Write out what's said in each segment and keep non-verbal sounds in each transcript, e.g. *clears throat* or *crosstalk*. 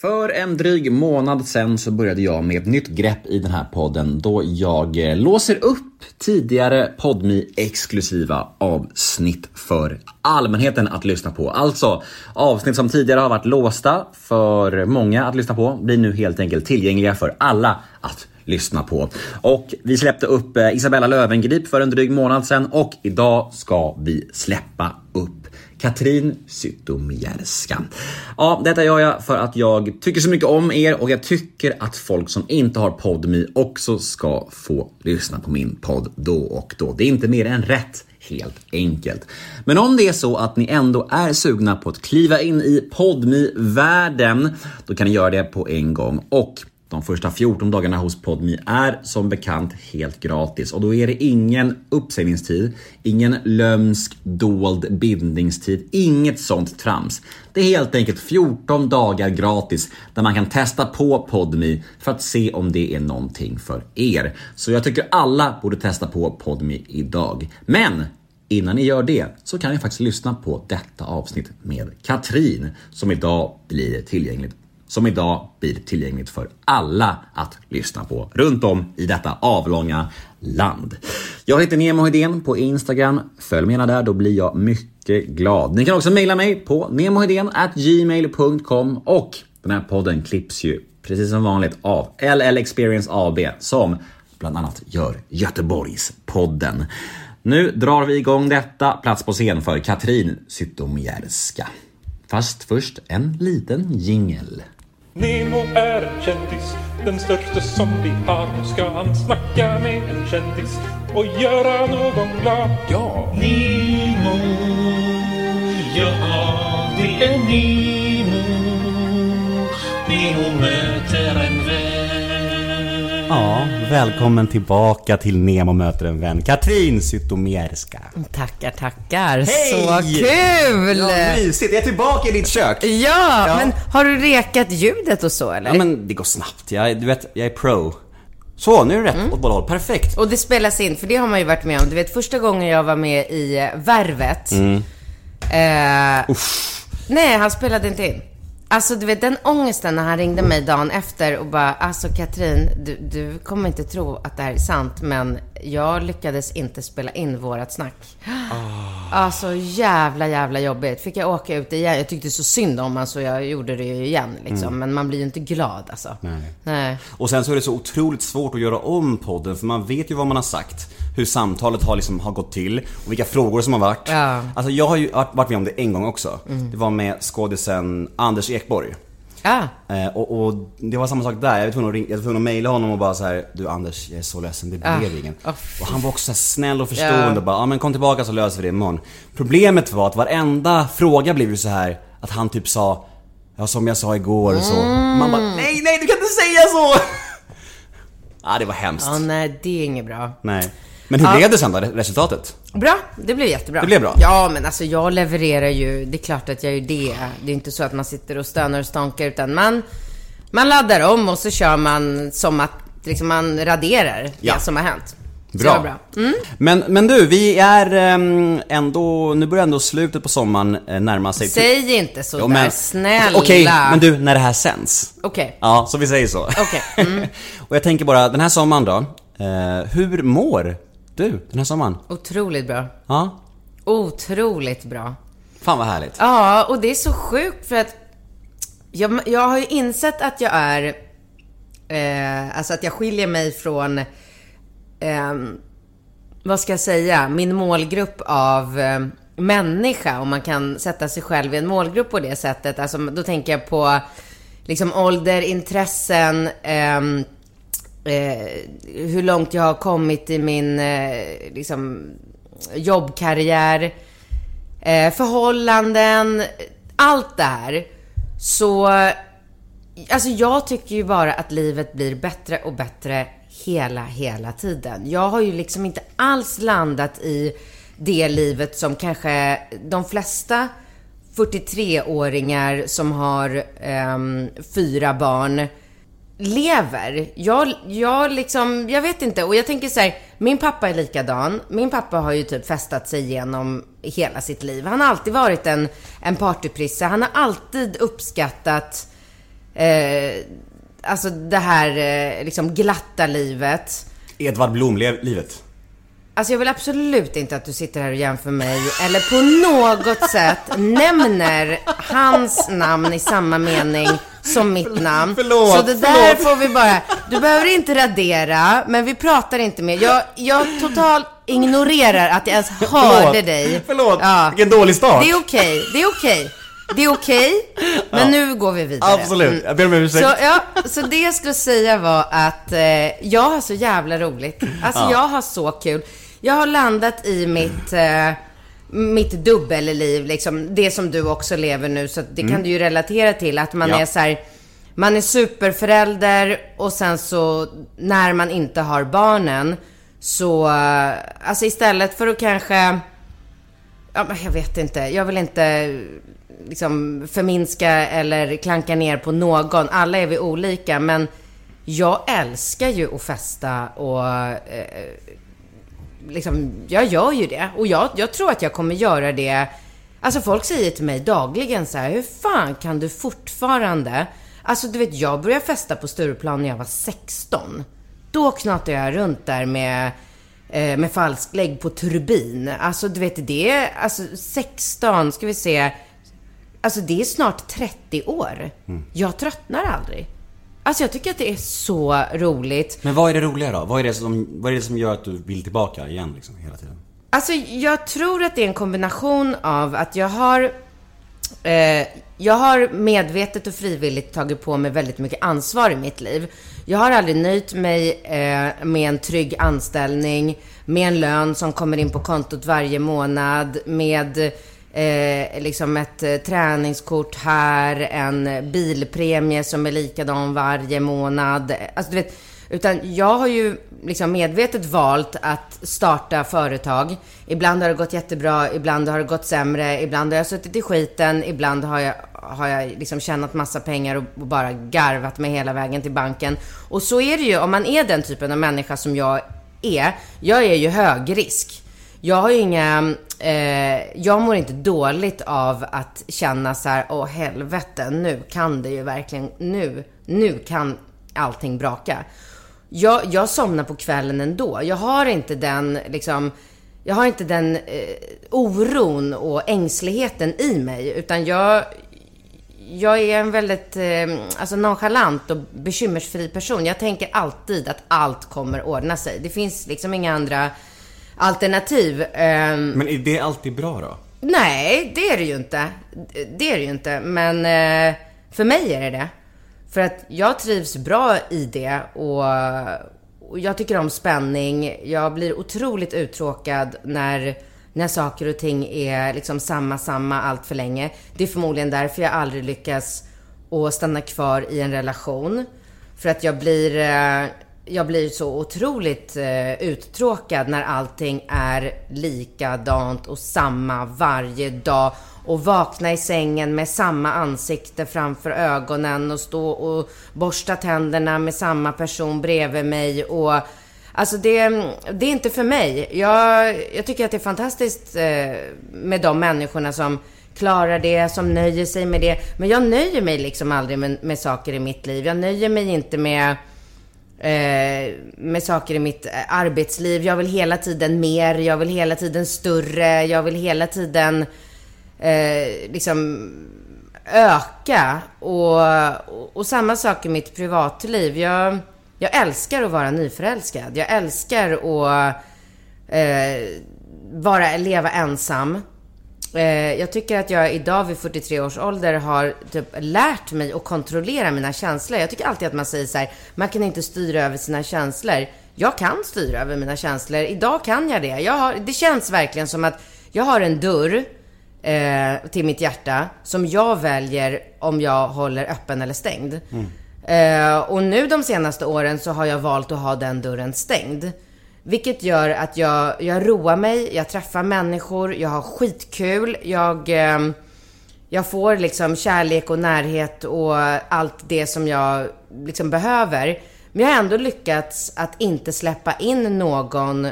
För en dryg månad sen så började jag med ett nytt grepp i den här podden då jag eh, låser upp tidigare podmi exklusiva avsnitt för allmänheten att lyssna på. Alltså avsnitt som tidigare har varit låsta för många att lyssna på blir nu helt enkelt tillgängliga för alla att lyssna på. Och vi släppte upp eh, Isabella Löwengrip för en dryg månad sedan och idag ska vi släppa upp Katrin Zytomierska. Ja, detta gör jag för att jag tycker så mycket om er och jag tycker att folk som inte har PodMe också ska få lyssna på min podd då och då. Det är inte mer än rätt helt enkelt. Men om det är så att ni ändå är sugna på att kliva in i podmi världen då kan ni göra det på en gång och de första 14 dagarna hos PodMe är som bekant helt gratis och då är det ingen uppsägningstid, ingen lömsk dold bindningstid, inget sånt trams. Det är helt enkelt 14 dagar gratis där man kan testa på PodMe för att se om det är någonting för er. Så jag tycker alla borde testa på PodMe idag. Men Innan ni gör det så kan ni faktiskt lyssna på detta avsnitt med Katrin som idag blir tillgängligt som idag blir tillgängligt för alla att lyssna på runt om i detta avlånga land. Jag heter Nemo Hedén på Instagram. Följ mig gärna där, då blir jag mycket glad. Ni kan också mejla mig på gmail.com och den här podden klipps ju precis som vanligt av LL Experience AB som bland annat gör Göteborgspodden. Nu drar vi igång detta. Plats på scen för Katrin Zytomierska. Fast först en liten jingel. Nemo är en kändis, den största som vi har. Nu ska han snacka med en kändis och göra någon glad. Ja! Nemo, ja det är Nemo. Nemo möter välkommen tillbaka till Nemo möter en vän. Katrin Zytomierska. Tackar, tackar. Hej! Så kul! Ja, mysigt. Jag är tillbaka i ditt kök. Ja, Ja. men har du rekat ljudet och så eller? Ja, men det går snabbt. Jag, du vet, jag är pro. Så, nu är det rätt Mm. åt båda håll. Perfekt. Och det spelas in, för det har man ju varit med om. Du vet, första gången jag var med i Värvet. Mm. Eh, nej, han spelade inte in. Alltså, du vet den ångesten när han ringde mig dagen efter och bara, alltså Katrin, du, du kommer inte tro att det här är sant, men jag lyckades inte spela in vårat snack. Alltså jävla, jävla jobbigt. Fick jag åka ut igen. Jag tyckte så synd om honom så jag gjorde det ju igen liksom. Men man blir ju inte glad alltså. Nej. Nej. Och sen så är det så otroligt svårt att göra om podden för man vet ju vad man har sagt. Hur samtalet har, liksom, har gått till och vilka frågor som har varit. Ja. Alltså jag har ju varit med om det en gång också. Det var med skådisen Anders Ekborg. Ah, Eh, och, och det var samma sak där, jag var tvungen att, ring, jag var tvungen att mejla honom och bara så här: Du Anders, jag är så ledsen, det Ah. blev ingen. Oh, och han var också snäll och förstående Ja. och bara, ja men kom tillbaka så löser vi det imorgon. Problemet var att varenda fråga blev ju så här att han typ sa Ja som jag sa igår och så. Mm. Man bara, nej nej du kan inte säga så! ja *laughs* det var hemskt. ja, nej, det är inget bra. Nej. Men hur Ja. blev det sen då, re- resultatet? Bra, det blev jättebra. Det blev bra? Ja, men alltså jag levererar ju, det är klart att jag gör det. Det är inte så att man sitter och stönar och stånkar, utan man, man laddar om och så kör man som att liksom man raderar Ja. det som har hänt. Bra. bra. Mm. Men, men du, vi är ehm, ändå, nu börjar ändå slutet på sommaren eh, närma sig. Säg inte så Jo, där, snälla. Okej, men du, när det här sänds. Okej. Ja, så vi säger så. Okej, mm. *laughs* och jag tänker bara, den här sommaren då. Eh, hur mår du den här sommaren? Otroligt bra. Ja? Otroligt bra. Fan vad härligt. Ja, och det är så sjukt för att jag, jag har ju insett att jag är, eh, alltså att jag skiljer mig från, eh, vad ska jag säga, min målgrupp av eh, människa, om man kan sätta sig själv i en målgrupp på det sättet. Alltså, då tänker jag på liksom ålder, intressen, ehm, eh, hur långt jag har kommit i min eh, liksom, jobbkarriär, eh, förhållanden, allt det här. Så, alltså jag tycker ju bara att livet blir bättre och bättre hela, hela tiden. Jag har ju liksom inte alls landat i det livet som kanske de flesta 43-åringar som har ehm, fyra barn lever. Jag, jag liksom, jag vet inte. Och jag tänker så här, min pappa är likadan. Min pappa har ju typ festat sig igenom hela sitt liv. Han har alltid varit en, en partyprisse. Han har alltid uppskattat eh, alltså det här eh, liksom glatta livet. Edvard Blom-livet. Alltså jag vill absolut inte att du sitter här och jämför mig eller på något sätt nämner hans namn i samma mening som mitt namn. förlåt, Så det där förlåt. får vi bara, du behöver inte radera, men vi pratar inte mer. Jag, jag totalt ignorerar att jag ens hörde dig. Förlåt, Ja. vilken dålig start. Det är okej, det är okej. Det är okej, men nu går vi vidare. Absolut, Mm. jag ber om ursäkt. Så, ja, så det jag skulle säga var att eh, jag har så jävla roligt. Alltså Ja. jag har så kul. Jag har landat i mitt, eh, mitt dubbelliv, liksom. Det som du också lever nu, så det kan du ju relatera till. Att man Mm. Ja. är så här, man är superförälder och sen så när man inte har barnen så, eh, alltså istället för att kanske Ja, jag vet inte. Jag vill inte liksom förminska eller klanka ner på någon. Alla är vi olika, men jag älskar ju att festa och eh, liksom, jag gör ju det. Och jag, jag tror att jag kommer göra det. Alltså folk säger till mig dagligen så här, hur fan kan du fortfarande... Alltså du vet, jag började festa på Stureplan när jag var 16. Då knatade jag runt där med, eh, med falsklägg på turbin. Alltså du vet, det är alltså 16, ska vi se. Alltså det är snart 30 år. Jag tröttnar aldrig. Alltså jag tycker att det är så roligt. Men vad är det roliga då? Vad är det som, vad är det som gör att du vill tillbaka igen liksom, hela tiden? Alltså jag tror att det är en kombination av att jag har eh, jag har medvetet och frivilligt tagit på mig väldigt mycket ansvar i mitt liv. Jag har aldrig nöjt mig eh, med en trygg anställning, med en lön som kommer in på kontot varje månad, med eh, liksom ett eh, träningskort här, en bilpremie som är likadan varje månad. Eh, alltså du vet, utan jag har ju liksom medvetet valt att starta företag. Ibland har det gått jättebra, ibland har det gått sämre, ibland har jag suttit i skiten, ibland har jag, har jag liksom tjänat massa pengar och och bara garvat mig hela vägen till banken. Och så är det ju om man är den typen av människa som jag är. Jag är ju högrisk. Jag har ju inga, eh, jag mår inte dåligt av att känna så här, åh helvete, nu kan det ju verkligen, nu, nu kan allting braka. Jag, jag somnar på kvällen ändå. Jag har inte den, liksom, jag har inte den eh, oron och ängsligheten i mig, utan jag, jag är en väldigt eh, alltså nonchalant och bekymmersfri person. Jag tänker alltid att allt kommer ordna sig. Det finns liksom inga andra alternativ. Ehm, Men är det alltid bra då? Nej, det är det ju inte. Det är det ju inte. Men eh, för mig är det det. För att jag trivs bra i det och, jag tycker om spänning. Jag blir otroligt uttråkad när, när saker och ting är liksom samma, samma allt för länge. Det är förmodligen därför jag aldrig lyckas att stanna kvar i en relation. För att jag blir, eh, jag blir så otroligt eh, uttråkad när allting är likadant och samma varje dag. Och vakna i sängen med samma ansikte framför ögonen och stå och borsta tänderna med samma person bredvid mig. Och Alltså det, det är inte för mig. Jag, jag tycker att det är fantastiskt eh, med de människorna som klarar det, som nöjer sig med det. Men jag nöjer mig liksom aldrig med, med saker i mitt liv. Jag nöjer mig inte med Eh, med saker i mitt eh, arbetsliv. Jag vill hela tiden mer, jag vill hela tiden större, jag vill hela tiden eh, liksom öka. Och, och, och samma sak i mitt privatliv. Jag, jag älskar att vara nyförälskad. Jag älskar att eh, vara, leva ensam. Eh, jag tycker att jag idag vid 43 års ålder har typ lärt mig att kontrollera mina känslor. Jag tycker alltid att man säger så här, man kan inte styra över sina känslor. Jag kan styra över mina känslor. Idag kan jag det. Jag har, det känns verkligen som att jag har en dörr eh, till mitt hjärta som jag väljer om jag håller öppen eller stängd. Eh, och nu de senaste åren så har jag valt att ha den dörren stängd. Vilket gör att jag, jag roar mig, jag träffar människor, jag har skitkul, jag, eh, jag får liksom kärlek och närhet och allt det som jag liksom behöver. Men jag har ändå lyckats att inte släppa in någon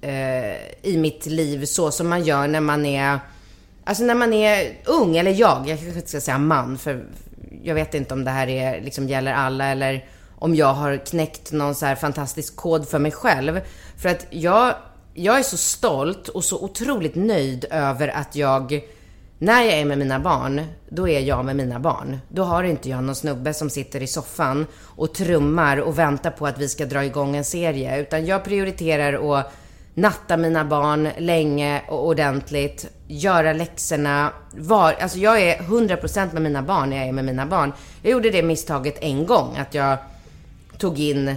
eh, i mitt liv så som man gör när man är Alltså när man är ung, eller jag, jag kanske inte ska säga man, för jag vet inte om det här är, liksom gäller alla eller om jag har knäckt någon så här fantastisk kod för mig själv. För att jag, jag är så stolt och så otroligt nöjd över att jag när jag är med mina barn, då är jag med mina barn. Då har inte jag någon snubbe som sitter i soffan och trummar och väntar på att vi ska dra igång en serie. Utan jag prioriterar att natta mina barn länge och ordentligt, göra läxorna. Var, alltså jag är 100% med mina barn när jag är med mina barn. Jag gjorde det misstaget en gång, att jag tog in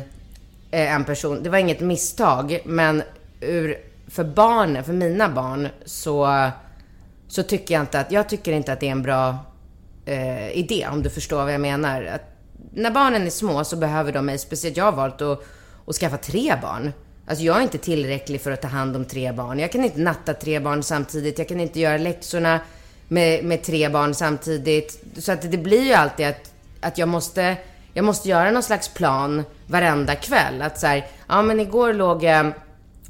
Eh, en person. Det var inget misstag, men ur, för barnen, för mina barn, så så tycker jag inte att, jag tycker inte att det är en bra eh, idé, om du förstår vad jag menar. Att när barnen är små så behöver de mig, speciellt jag har valt att, att skaffa tre barn. Alltså jag är inte tillräcklig för att ta hand om tre barn. Jag kan inte natta tre barn samtidigt, jag kan inte göra läxorna med, med tre barn samtidigt. Så att det blir ju alltid att, att jag måste, jag måste göra någon slags plan varenda kväll. Att så här, ja men igår låg jag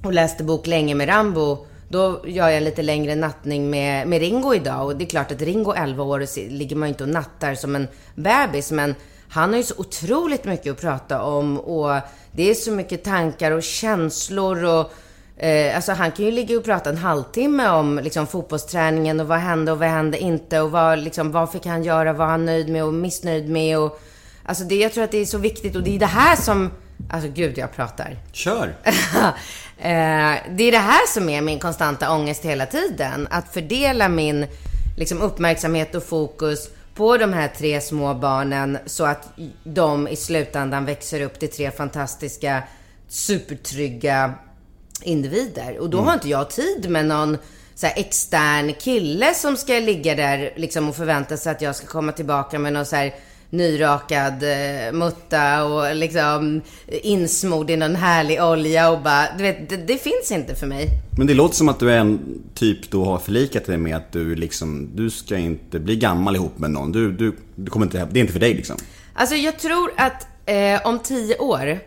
och läste bok länge med Rambo då gör jag lite längre nattning med, med Ringo idag. Och det är klart att Ringo, 11 år, ligger man ju inte och nattar som en bebis. Men han har ju så otroligt mycket att prata om. Och det är så mycket tankar och känslor och Eh, alltså han kan ju ligga och prata en halvtimme om liksom, fotbollsträningen och vad hände och vad hände inte och vad, liksom, vad fick han göra, vad han nöjd med och missnöjd med och Alltså det, jag tror att det är så viktigt och det är det här som Alltså gud, jag pratar. Kör! *laughs* Eh, det är det här som är min konstanta ångest hela tiden. Att fördela min liksom, uppmärksamhet och fokus på de här tre små barnen så att de i slutändan växer upp till tre fantastiska, supertrygga individer. Och då mm. har inte jag tid med någon så extern kille som ska ligga där liksom, och förvänta sig att jag ska komma tillbaka med någon så här nyrakad eh, mutta och liksom insmord i någon härlig olja och bara, du vet, det, det, finns inte för mig. Men det låter som att du är en typ då har förlikat dig med att du liksom, du ska inte bli gammal ihop med någon. Du, du, du kommer inte, det är inte för dig liksom. Alltså jag tror att eh, om tio år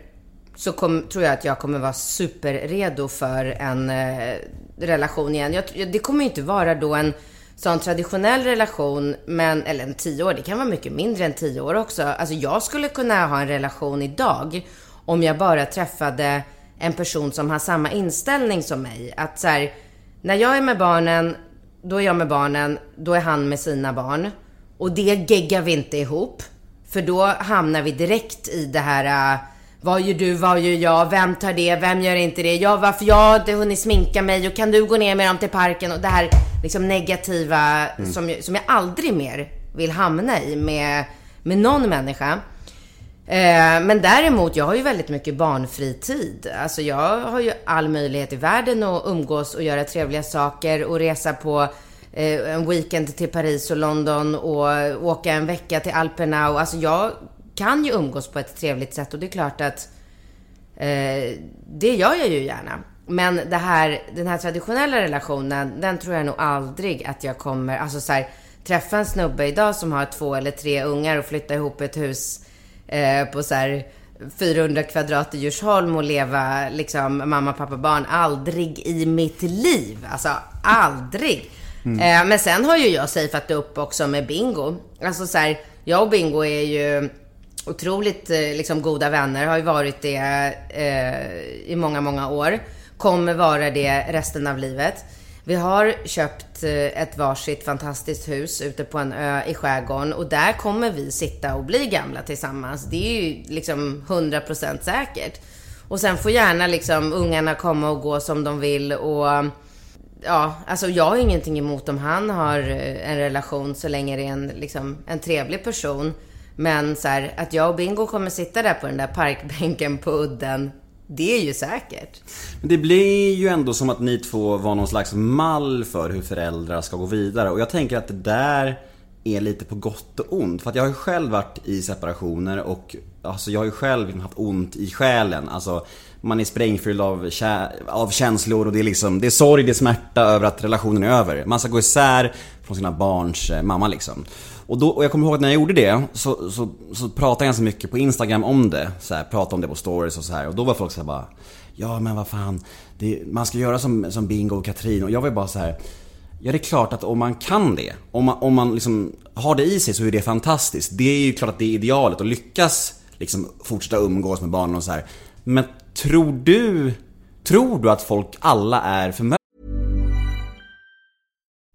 så kom, tror jag att jag kommer vara superredo för en eh, relation igen. Jag, det kommer ju inte vara då en sån traditionell relation, men, eller en tio år, det kan vara mycket mindre än tio år också. Alltså jag skulle kunna ha en relation idag om jag bara träffade en person som har samma inställning som mig. Att så här, när jag är med barnen, då är jag med barnen, då är han med sina barn. Och det geggar vi inte ihop. För då hamnar vi direkt i det här äh, vad gör du? Vad gör jag? Vem tar det? Vem gör inte det? Ja, varför jag har inte hunnit sminka mig och kan du gå ner med dem till parken? Och det här liksom negativa mm. som, som jag aldrig mer vill hamna i med, med någon människa. Eh, men däremot, jag har ju väldigt mycket barnfri tid. Alltså jag har ju all möjlighet i världen att umgås och göra trevliga saker och resa på eh, en weekend till Paris och London och åka en vecka till Alperna. Och alltså jag kan ju umgås på ett trevligt sätt och det är klart att eh, det gör jag ju gärna. Men det här, den här traditionella relationen, den tror jag nog aldrig att jag kommer, alltså så här, träffa en snubbe idag som har två eller tre ungar och flytta ihop ett hus eh, på så här 400 kvadrat i Djursholm och leva liksom mamma, pappa, barn. Aldrig i mitt liv. Alltså aldrig. Mm. Eh, men sen har ju jag safeat upp också med Bingo. Alltså så här, jag och Bingo är ju otroligt eh, liksom, goda vänner, har ju varit det eh, i många, många år. Kommer vara det resten av livet. Vi har köpt eh, ett varsitt fantastiskt hus ute på en ö i skärgården och där kommer vi sitta och bli gamla tillsammans. Det är ju liksom 100% säkert. Och sen får gärna liksom ungarna komma och gå som de vill och ja, alltså jag har ingenting emot om han har eh, en relation så länge det är en, liksom, en trevlig person. Men så här, att jag och Bingo kommer sitta där på den där parkbänken på udden, det är ju säkert. Men det blir ju ändå som att ni två var någon slags mall för hur föräldrar ska gå vidare. Och jag tänker att det där är lite på gott och ont. För att jag har ju själv varit i separationer och alltså jag har ju själv liksom haft ont i själen. Alltså man är sprängfylld av, av känslor och det är liksom, det är sorg, det är smärta över att relationen är över. Man ska gå isär från sina barns eh, mamma liksom. Och, då, och jag kommer ihåg att när jag gjorde det så, så, så pratade jag ganska mycket på Instagram om det. Så här, pratade om det på stories och så här. Och då var folk så bara Ja men vad fan, det, man ska göra som, som Bingo och Katrin. Och jag var bara så här Ja, det är klart att om man kan det, om man, om man liksom har det i sig så är det fantastiskt. Det är ju klart att det är idealet att lyckas liksom fortsätta umgås med barnen och så här. Men tror du, tror du att folk alla är förmögna?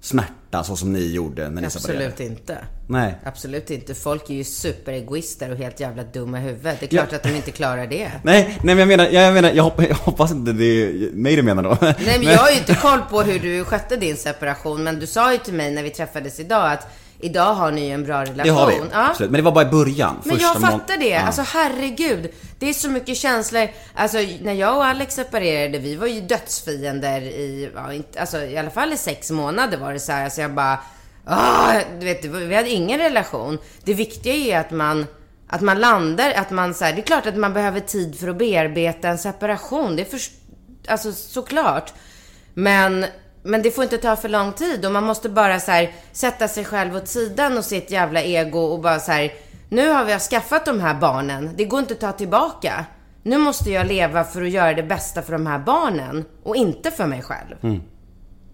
smärta så som ni gjorde när ni separerade? Absolut inte. Nej. Absolut inte. Folk är ju superegoister och helt jävla dumma i huvudet. Det är klart Ja. att de inte klarar det. Nej, nej men jag menar, jag menar, jag hoppas, jag hoppas inte det är mig du menar då. Nej men jag har ju *laughs* inte koll på hur du skötte din separation. Men du sa ju till mig när vi träffades idag att idag har ni ju en bra relation. Det har vi, Ja. absolut. Men det var bara i början. Men jag fattar det. Ja. Alltså herregud. Det är så mycket känslor. Alltså när jag och Alex separerade, vi var ju dödsfiender i, ja, inte, alltså i alla fall i sex månader var det så här. Alltså jag bara, ah, du vet, vi hade ingen relation. Det viktiga är att man, att man landar, att man så här, det är klart att man behöver tid för att bearbeta en separation. Det är för, alltså såklart. Men, men det får inte ta för lång tid och man måste bara så här, sätta sig själv åt sidan och sitt jävla ego och bara så här, nu har vi skaffat de här barnen. Det går inte att ta tillbaka. Nu måste jag leva för att göra det bästa för de här barnen och inte för mig själv. Mm,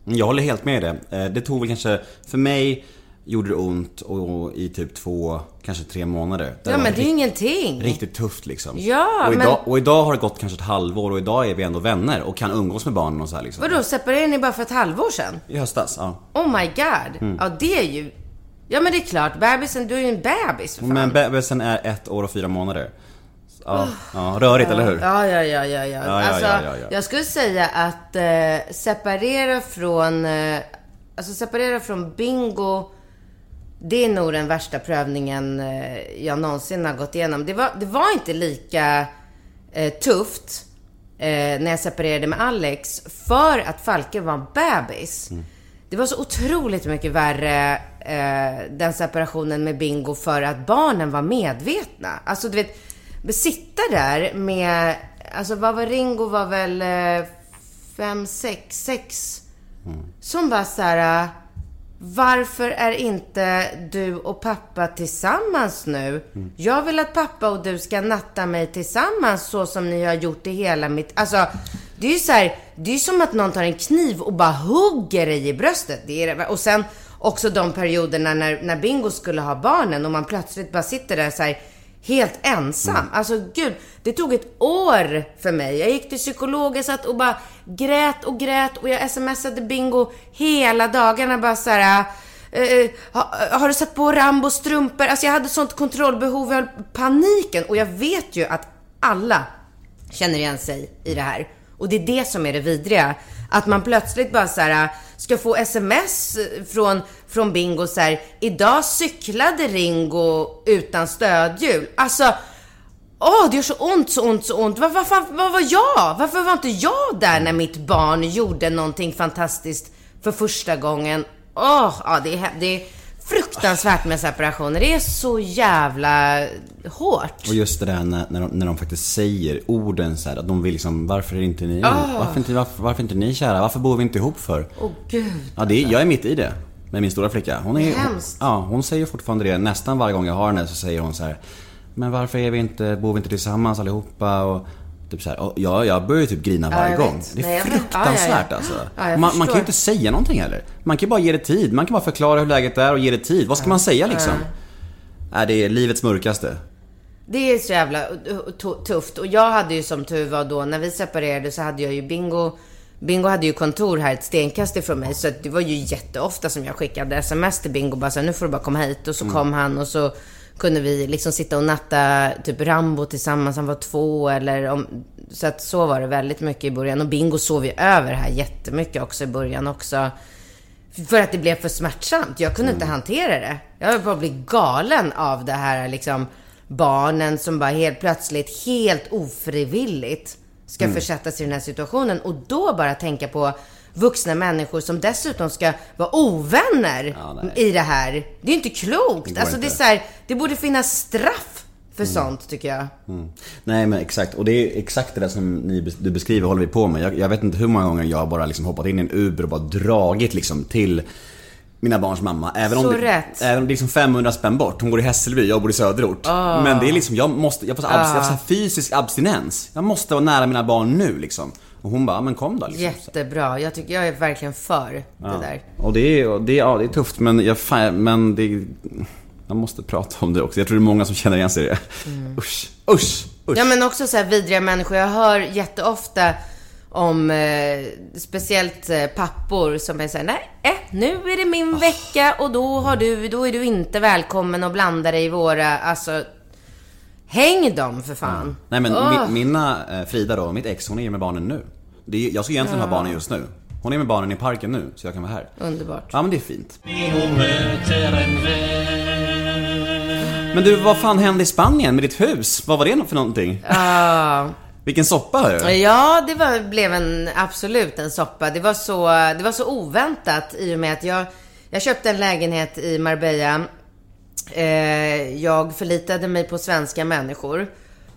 Jag håller helt med dig. Eh, det tog väl kanske, för mig gjorde det ont och i typ två, kanske tre månader. Ja, men det är ju ingenting. Riktigt tufft liksom. Ja, och, men- idag, och idag har det gått kanske ett halvår och idag är vi ändå vänner och kan umgås med barnen och så här liksom. Vadå, separerade ni bara för ett halvår sedan? I höstas, ja. Oh my god. Mm. Ja, det är ju... Ja, men det är klart. Bebisen, du är ju en bebis för fan. Men bebisen är ett år och fyra månader. Ja, ja rörigt eller hur? Ja, ja, ja, ja, ja. Ja, ja, alltså, ja, ja, ja. jag skulle säga att eh, separera från, eh, alltså separera från bingo, det är nog den värsta prövningen eh, jag någonsin har gått igenom. Det var, det var inte lika eh, tufft eh, när jag separerade med Alex, för att Falke var en bebis. Det var så otroligt mycket värre eh, den separationen med Bingo för att barnen var medvetna. Alltså du vet, sitta där med, alltså vad var Ringo var väl eh, fem, sex, sex. Som bara så här. Varför är inte du och pappa tillsammans nu? Jag vill att pappa och du ska natta mig tillsammans så som ni har gjort i hela mitt... Alltså, det är ju så här, det är ju som att någon tar en kniv och bara hugger dig i bröstet. Det är, det- och sen också de perioderna när, när Bingo skulle ha barnen och man plötsligt bara sitter där så här helt ensam. Alltså gud, det tog ett år för mig. Jag gick till psykolog, jag satt och bara grät och grät och jag smsade Bingo hela dagarna bara så här. Eh, eh, uh, har, eh, har du satt på Rambos strumpor? Alltså jag hade sånt kontrollbehov, jag höll paniken. Och jag vet ju att alla känner igen sig i det här. Och det är det som är det vidriga. Att man plötsligt bara så här ska få sms från, från Bingo så här. Idag cyklade Ringo utan stödhjul. Alltså, åh det gör så ont, så ont, så ont. Var, var, var, var jag? Varför var inte jag där när mitt barn gjorde någonting fantastiskt för första gången? Åh, ja det är, det är fruktansvärt med separationer. Det är så jävla hårt. Och just det där när, när, de, när de faktiskt säger orden så här, att de vill liksom, varför är inte ni, varför, inte, varför, varför inte ni kära, varför bor vi inte ihop för? Åh gud. Ja, det är, jag är mitt i det. Med min stora flicka. Hon är, hon, Hemskt. ja, hon säger fortfarande det. Nästan varje gång jag har henne så säger hon så här. Men varför är vi inte, bor vi inte tillsammans allihopa? Och, typ så här, jag, jag börjar typ grina Ja, varje jag gång. Det är Nej, fruktansvärt Ja, ja, ja. alltså. Ja, man, man kan ju inte säga någonting heller. Man kan ju bara ge det tid. Man kan bara förklara hur läget är och ge det tid. Vad ska man säga liksom? Nej, det är livets mörkaste. Det är så jävla tu- tufft. Och jag hade ju som tur var då, när vi separerade så hade jag ju Bingo Bingo hade ju kontor här ett stenkast ifrån mig så det var ju jätteofta som jag skickade sms till Bingo bara så här, nu får du bara komma hit. Och så kom han och så kunde vi liksom sitta och natta typ Rambo tillsammans, han var två eller om... Så att så var det väldigt mycket i början. Och Bingo sov ju över här jättemycket också i början också. För att det blev för smärtsamt. Jag kunde inte hantera det. Jag höll på att bli galen av det här liksom barnen som bara helt plötsligt, helt ofrivilligt ska försättas i den här situationen och då bara tänka på vuxna människor som dessutom ska vara ovänner nej. i det här. Det är inte klokt. går alltså det är inte. så här, det borde finnas straff för sånt tycker jag. Nej men exakt, och det är exakt det där som ni, du beskriver håller vi på med. Jag, jag vet inte hur många gånger jag bara liksom hoppat in i en Uber och bara dragit liksom till mina barns mamma. Även om Så det, rätt. Även om det är liksom 500 spänn bort. Hon bor i Hässelby, jag bor i söderort. Men det är liksom, jag måste, jag får abs, jag får så här fysisk abstinens. Jag måste vara nära mina barn nu liksom. Och hon bara, men kom då liksom. Jättebra. Jag, tycker, jag är verkligen för det där. Och det är, det, är- ja, det är tufft men jag, men det man måste prata om det också. Jag tror det är många som känner igen sig i det. Usch, usch, usch. Ja men också så här vidriga människor. Jag hör jätteofta om eh, speciellt eh, pappor som är såhär, nej, eh, nu är det min vecka och då har du, då är du inte välkommen att blanda dig i våra, alltså Häng dem för fan. Nej men Åh. mi, mina, eh, Frida då, mitt ex, hon är ju med barnen nu. Det är, jag ska egentligen ha barnen just nu. Hon är med barnen i parken nu, så jag kan vara här. Underbart. Ja men det är fint. Men du, vad fan hände i Spanien med ditt hus? Vad var det för någonting? Ah. *laughs* Vilken soppa hörru. Ja, det var, blev en, absolut en soppa. Det var, så, det var så oväntat i och med att jag, jag köpte en lägenhet i Marbella. Eh, jag förlitade mig på svenska människor.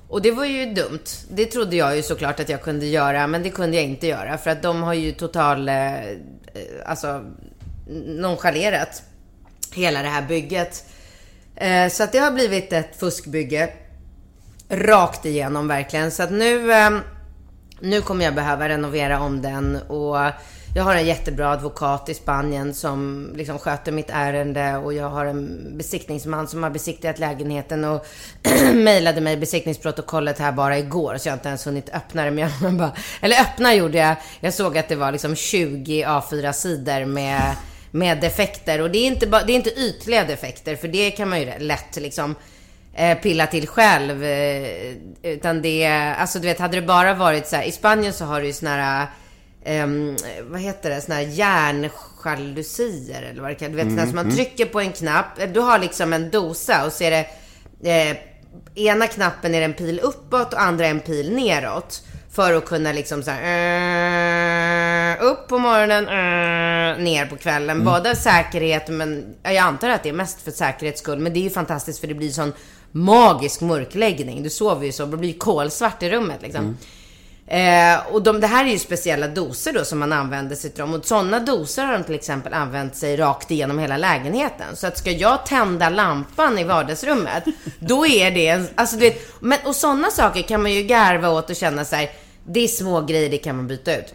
Och det var ju dumt. Det trodde jag ju såklart att jag kunde göra, men det kunde jag inte göra. För att de har ju total, eh, eh alltså, nonchalerat hela det här bygget. Eh, så att det har blivit ett fuskbygge. Rakt igenom verkligen. Så att nu, eh, nu kommer jag behöva renovera om den och jag har en jättebra advokat i Spanien som liksom sköter mitt ärende och jag har en besiktningsman som har besiktigat lägenheten och *clears throat* mejlade mig besiktningsprotokollet här bara igår så jag har inte ens hunnit öppna det. Men jag *laughs* bara, eller öppna gjorde jag. Jag såg att det var liksom 20 A4-sidor med, med defekter och det är, inte bara, det är inte ytliga defekter för det kan man ju lätt liksom eh, pilla till själv. Eh, utan det, alltså du vet, hade det bara varit så här, i Spanien så har du ju såna här, ehm, vad heter det, såna här järnjalusier eller vad det kan, du vet, såna här som man trycker på en knapp, Eh, du har liksom en dosa och så är det, eh, ena knappen är en pil uppåt och andra en pil neråt. För att kunna liksom så här, eh, upp på morgonen, eh, ner på kvällen. Både av säkerhet, men ja, jag antar att det är mest för säkerhets skull. Men det är ju fantastiskt för det blir sån magisk mörkläggning. Du sover ju så, det blir kolsvart i rummet liksom. Eh, och de, det här är ju speciella doser då som man använder sig till. Och sådana doser har de till exempel använt sig rakt igenom hela lägenheten. Så att ska jag tända lampan i vardagsrummet, då är det en, alltså du vet, men, och sådana saker kan man ju garva åt och känna sig det är små grejer, det kan man byta ut.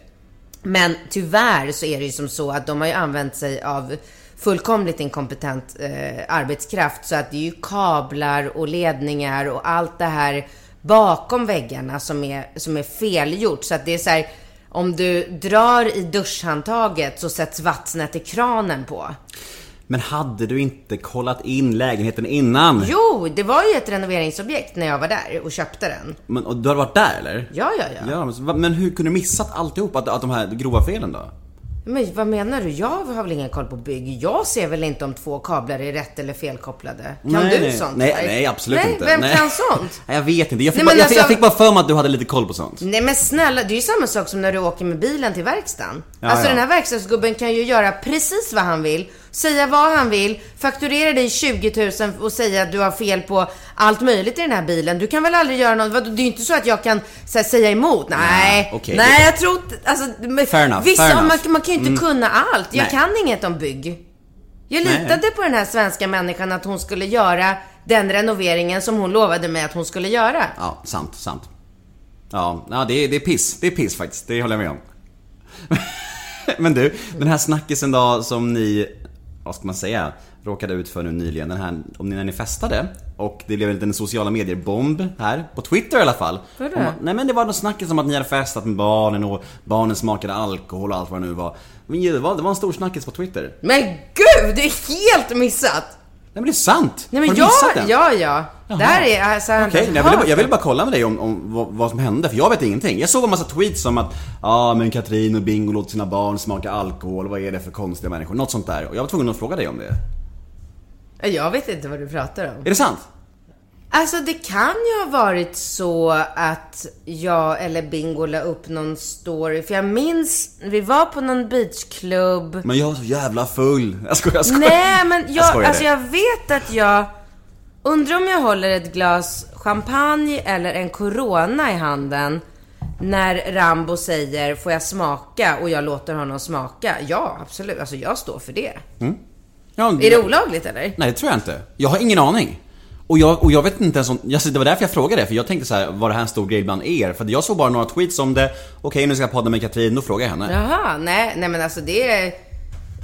Men tyvärr så är det ju som så att de har ju använt sig av fullkomligt inkompetent eh, arbetskraft. Så att det är ju kablar och ledningar och allt det här bakom väggarna som är, som är felgjort. Så att det är så här, om du drar i duschhandtaget så sätts vattnet i kranen på. Men hade du inte kollat in lägenheten innan? Jo, det var ju ett renoveringsobjekt när jag var där och köpte den. Men, och du har varit där eller? Ja, ja, ja. Ja, men hur kunde du missat alltihop? Att, att de här grova felen då? Men vad menar du? Jag har väl ingen koll på bygg. Jag ser väl inte om två kablar är rätt eller felkopplade. Kan nej, du nej. sånt? Nej, nej absolut nej, inte. Vem nej. kan sånt? *laughs* Nej, jag vet inte. Jag fick, Nej, bara, jag, fick, jag alltså- fick bara för mig att du hade lite koll på sånt. Nej men snälla, det är ju samma sak som när du åker med bilen till verkstaden. Ja, alltså ja. den här verkstadsgubben kan ju göra precis vad han vill, säga vad han vill, fakturera dig 20 000 och säga att du har fel på allt möjligt i den här bilen. Du kan väl aldrig göra något, det är ju inte så att jag kan här, säga emot. Nej, okej. nej jag tror alltså, Fair enough, vissa, fair. Man, man kan ju inte kunna allt. Jag Nej. kan inget om bygg. Jag Nej. litade på den här svenska människan att hon skulle göra den renoveringen som hon lovade mig att hon skulle göra. Ja, sant, sant. Ja, ja det, är, det är piss. Det är piss faktiskt. Det håller jag med om. *laughs* Men du, den här snackisen då som ni, vad ska man säga, råkade ut för nu nyligen. Den här, om ni, när ni festade och det blev en liten sociala medier-bomb här, på Twitter i alla fall. Om Nej men det var något snackis om att ni hade festat med barnen och barnen smakade alkohol och allt vad det nu var. Men det var, det var en stor snackis på Twitter. Men gud, det är helt missat! Nej men det är sant! Nej men har du ja, missat den? ja, ja. Det här är, alltså, jag Okej, inte jag, ville, hört jag ville bara kolla med dig om, om vad, vad som hände, för jag vet ingenting. Jag såg en massa tweets om att ja men Katrin och Bingo låter sina barn smaka alkohol, vad är det för konstiga människor? Något sånt där. Och jag var tvungen att fråga dig om det. Jag vet inte vad du pratar om. Är det sant? Alltså det kan ju ha varit så att jag eller Bingo la upp någon story. För jag minns, vi var på någon beachklubb. Men jag var så jävla full. Jag skojar, jag skojar. Nej men jag, skojade. alltså jag vet att jag Undrar om jag håller ett glas champagne eller en corona i handen när Rambo säger får jag smaka och jag låter honom smaka. Ja, absolut. Alltså jag står för det. Ja, Är det olagligt eller? Nej, det tror jag inte. Jag har ingen aning. Och jag, och jag vet inte ens om, alltså det var därför jag frågade, för jag tänkte så här, var det här en stor grej bland er? För jag såg bara några tweets om det, okej nu ska jag podda med Katrin, då frågar jag henne. Jaha, nej, nej men alltså det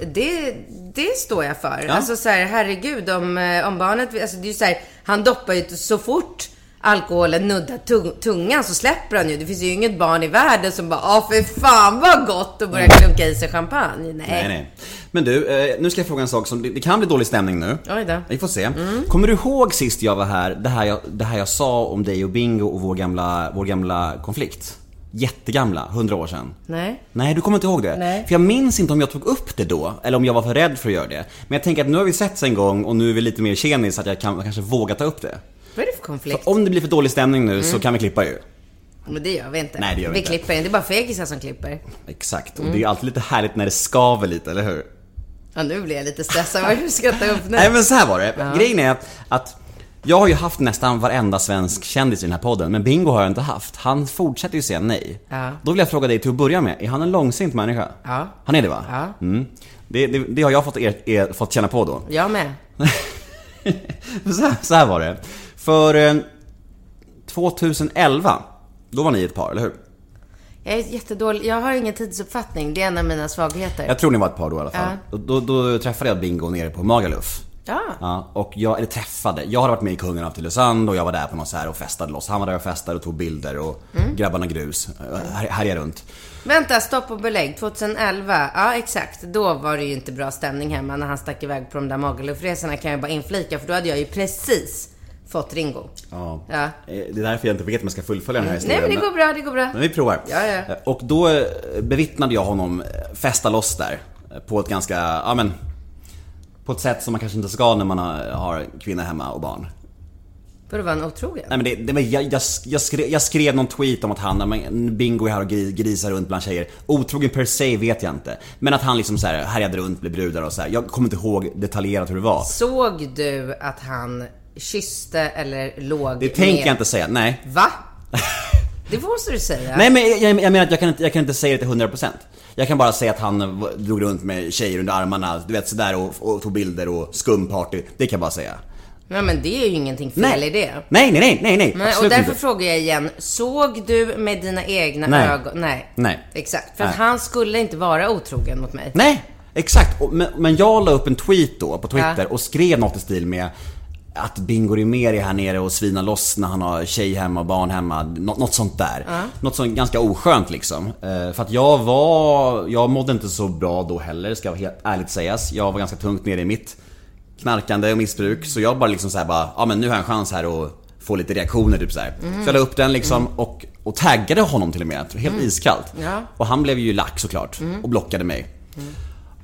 det, det står jag för. Ja. Alltså så här, herregud om, eh, om barnet, alltså det är ju så här, han doppar ju så fort alkoholen nuddar tung, tungan så släpper han ju. Det finns ju inget barn i världen som bara, åh för fan vad gott och börjar klunka i sig champagne. Nej. Nej, nej. Men du, eh, nu ska jag fråga en sak som, det, kan bli dålig stämning nu. Oj då. Vi får se. Kommer du ihåg sist jag var här, det här jag, det här jag sa om dig och Bingo och vår gamla, vår gamla konflikt? Jättegamla, hundra år sedan. Nej. Nej, du kommer inte ihåg det? Nej. För jag minns inte om jag tog upp det då, eller om jag var för rädd för att göra det. Men jag tänker att nu har vi setts en gång och nu är vi lite mer tjenis så att jag kan kanske våga ta upp det. Vad är det för konflikt? För om det blir för dålig stämning nu så kan vi klippa ju. Men det gör vi inte. Nej, det gör vi vi inte. klipper inte. Det är bara fegisar som klipper. Exakt, och det är alltid lite härligt när det skaver lite, eller hur? Ja, nu blir jag lite stressad. Det ska ta upp nu? Nej men så här var det. Grejen är att jag har ju haft nästan varenda svensk kändis i den här podden, men Bingo har jag inte haft. Han fortsätter ju säga nej. Ja. Då vill jag fråga dig till att börja med, är han en långsint människa? Ja. Han är det va? Ja. Mm. Det, det, det har jag fått, er, er, fått känna på då. Jag med. *laughs* så, här, så här var det. För eh, 2011, då var ni ett par, eller hur? Jag är jättedålig. Jag har ingen tidsuppfattning. Det är en av mina svagheter. Jag tror ni var ett par då i alla fall. Då, då, då träffade jag Bingo nere på Magaluf. Ja. Ja, och jag, eller träffade, jag hade varit med i Kungen av Tylösand och jag var där på något så här och festade loss. Han var där och festade och tog bilder och Mm. grabbarna grus, eh, här, härjade runt. Vänta, stopp och belägg. 2011. Ja, exakt. Då var det ju inte bra stämning hemma när han stack iväg på de där Magalufresorna kan jag bara inflika. För då hade jag ju precis fått Ringo. Ja. Ja. Eh, Det är därför jag inte vet om jag ska fullfölja den här Nej, historien. men det går bra, det går bra. Men vi provar. Ja, ja. Eh, Och då eh, bevittnade jag honom festa loss där. På ett ganska, ja men På ett sätt som man kanske inte ska när man har, kvinna hemma och barn. Vadå, var han otrogen? Nej men det, det var, jag, jag, jag, skrev, jag skrev någon tweet om att han, men Bingo är här och gri- grisar runt bland tjejer. Otrogen per se vet jag inte. Men att han liksom så här härjade runt med brudar och så här. Jag kommer inte ihåg detaljerat hur det var. Såg du att han kysste eller låg Det tänker med... jag inte säga, nej. Va? *laughs* Det måste du säga. Nej men jag, jag menar att jag kan, inte, jag kan inte säga det till 100%. Jag kan bara säga att han drog runt med tjejer under armarna, du vet sådär och, och tog bilder och skumparty. Det kan jag bara säga. Nej, men det är ju ingenting fel i det. Nej, nej, nej, nej, nej. Nej, och därför inte. frågar jag igen. Såg du med dina egna Nej. ögon? Nej. Nej. Exakt. För att Nej. han skulle inte vara otrogen mot mig. Nej, exakt. Och- Men, men jag la upp en tweet då på Twitter Ja. och skrev något i stil med att Bingo Rimér är här nere och svinar loss när han har tjej hemma och barn hemma. Nå- något sånt där. Något sånt ganska oskönt liksom. Eh, För att jag var, jag mådde inte så bra då heller ska helt ärligt sägas. Jag var ganska tungt nere i mitt knarkande och missbruk. Så jag bara liksom såhär bara, ja men nu har jag en chans här att få lite reaktioner typ såhär. Så jag la upp den liksom och, och taggade honom till och med. Helt iskallt. Ja. Och han blev ju lack såklart och blockade mig.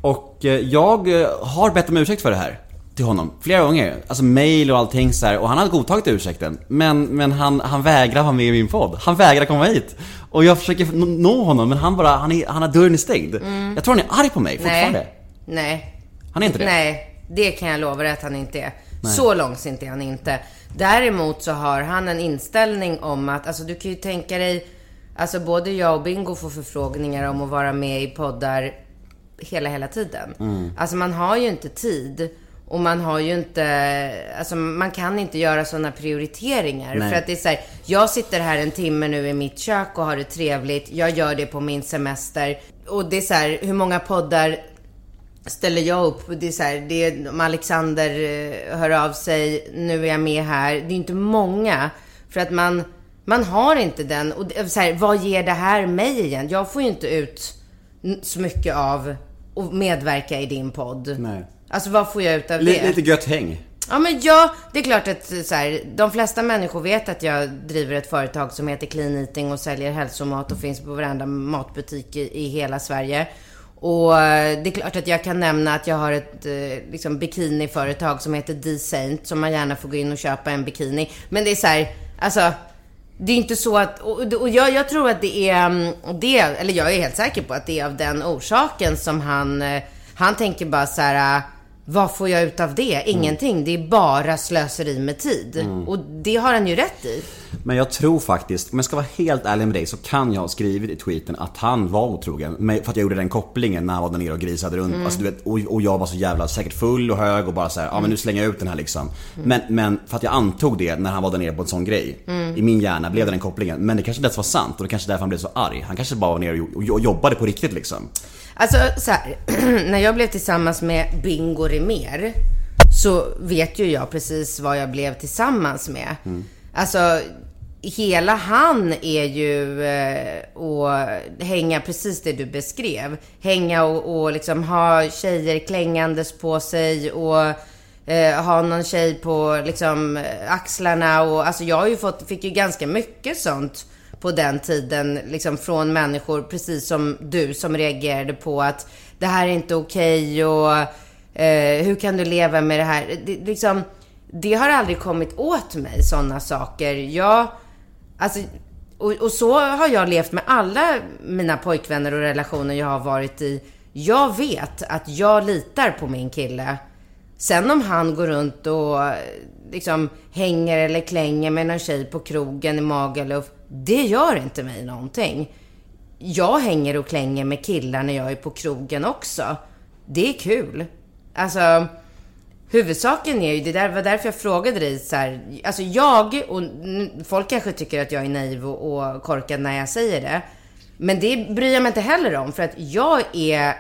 Och eh, jag har bett om ursäkt för det här. Till honom. Flera gånger. Alltså mail och allting så här. Och han hade godtagit ursäkten. Men, men han, han vägrar vara med i min podd. Han vägrar komma hit. Och jag försöker nå- honom men han bara, han, är, han har dörren stängd. Jag tror han är arg på mig fortfarande. Nej. Nej. Han är inte det? Nej, det kan jag lova dig att han inte är. Så långsint är han inte. Däremot så har han en inställning om att, alltså du kan ju tänka dig, alltså både jag och Bingo får förfrågningar om att vara med i poddar hela, hela tiden. Mm. Alltså man har ju inte tid. Och man har ju inte, alltså man kan inte göra sådana prioriteringar. Nej. För att det är så här, jag sitter här en timme nu i mitt kök och har det trevligt. Jag gör det på min semester. Och det är så här, hur många poddar ställer jag upp. Det är så här, det är, om Alexander eh, hör av sig, nu är jag med här. Det är inte många. För att man, man har inte den. Och så här, vad ger det här mig igen? Jag får ju inte ut så mycket av att medverka i din podd. Nej. Alltså vad får jag ut av Lite, det? lite gött häng. Ja men ja, det är klart att så här, de flesta människor vet att jag driver ett företag som heter Clean Eating och säljer hälsomat och finns på varenda matbutik i, i hela Sverige. Och eh, det är klart att jag kan nämna att jag har ett eh, liksom, bikiniföretag som heter D-Saint, som man gärna får gå in och köpa en bikini. Men det är så här, alltså, det är inte så att, och, och jag, jag tror att det är mm, det, eller jag är helt säker på att det är av den orsaken som han, eh, han tänker bara så här, vad får jag ut av det? Ingenting. Det är bara slöseri med tid. Och det har han ju rätt i. Men jag tror faktiskt, om jag ska vara helt ärlig med dig så kan jag ha skrivit i tweeten att han var otrogen. För att jag gjorde den kopplingen när han var där nere och grisade runt. Alltså, du vet, och, och jag var så jävla säkert full och hög och bara så ja men nu slänger jag ut den här liksom. Men, men för att jag antog det när han var där nere på en sån grej. I min hjärna blev det den kopplingen. Men det kanske inte ens var sant och det kanske är därför han blev så arg. Han kanske bara var nere och jobbade på riktigt liksom. Alltså så här, *clears throat* när jag blev tillsammans med Bingo Rimér så vet ju jag precis vad jag blev tillsammans med. Alltså, hela han är ju eh, att hänga precis det du beskrev. Hänga och, och liksom ha tjejer klängandes på sig och eh, ha någon tjej på liksom axlarna och alltså jag har ju fått, fick ju ganska mycket sånt på den tiden, liksom från människor, precis som du, som reagerade på att det här är inte okej och eh, hur kan du leva med det här? Det, liksom, det har aldrig kommit åt mig, sådana saker. Jag, alltså, och, och så har jag levt med alla mina pojkvänner och relationer jag har varit i. Jag vet att jag litar på min kille. Sen om han går runt och liksom hänger eller klänger med någon tjej på krogen i Magaluf, det gör inte mig någonting. Jag hänger och klänger med killar när jag är på krogen också. Det är kul. Alltså, huvudsaken är ju, det där var därför jag frågade dig så här, alltså jag, och folk kanske tycker att jag är naiv och, och korkad när jag säger det. Men det bryr jag mig inte heller om, för att jag är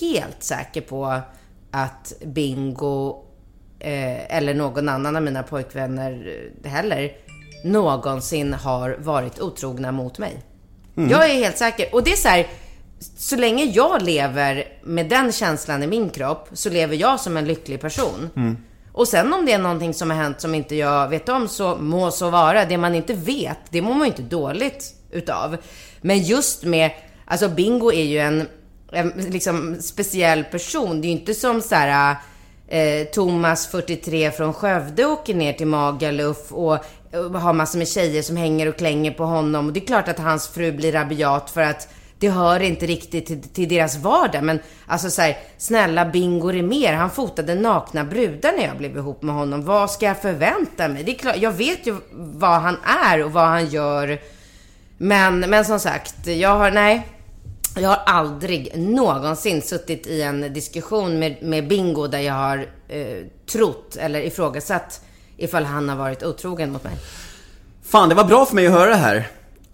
helt säker på att Bingo eh, eller någon annan av mina pojkvänner eh, heller någonsin har varit otrogna mot mig. Jag är helt säker. Och det är så här, så länge jag lever med den känslan i min kropp så lever jag som en lycklig person. Och sen om det är någonting som har hänt som inte jag vet om så må så vara. Det man inte vet, det mår man ju inte dåligt utav. Men just med, alltså Bingo är ju en, en liksom speciell person. Det är ju inte som så här eh, Thomas 43 från Skövde åker ner till Magaluf och, och har massor med tjejer som hänger och klänger på honom. Och det är klart att hans fru blir rabiat för att det hör inte riktigt till, till deras vardag. Men alltså så här, snälla Bingo Rimér, han fotade nakna brudar när jag blev ihop med honom. Vad ska jag förvänta mig? Det är klart, jag vet ju vad han är och vad han gör. Men, men som sagt, jag har, nej. Jag har aldrig någonsin suttit i en diskussion med, med Bingo där jag har eh, trott eller ifrågasatt ifall han har varit otrogen mot mig. Fan, det var bra för mig att höra det här.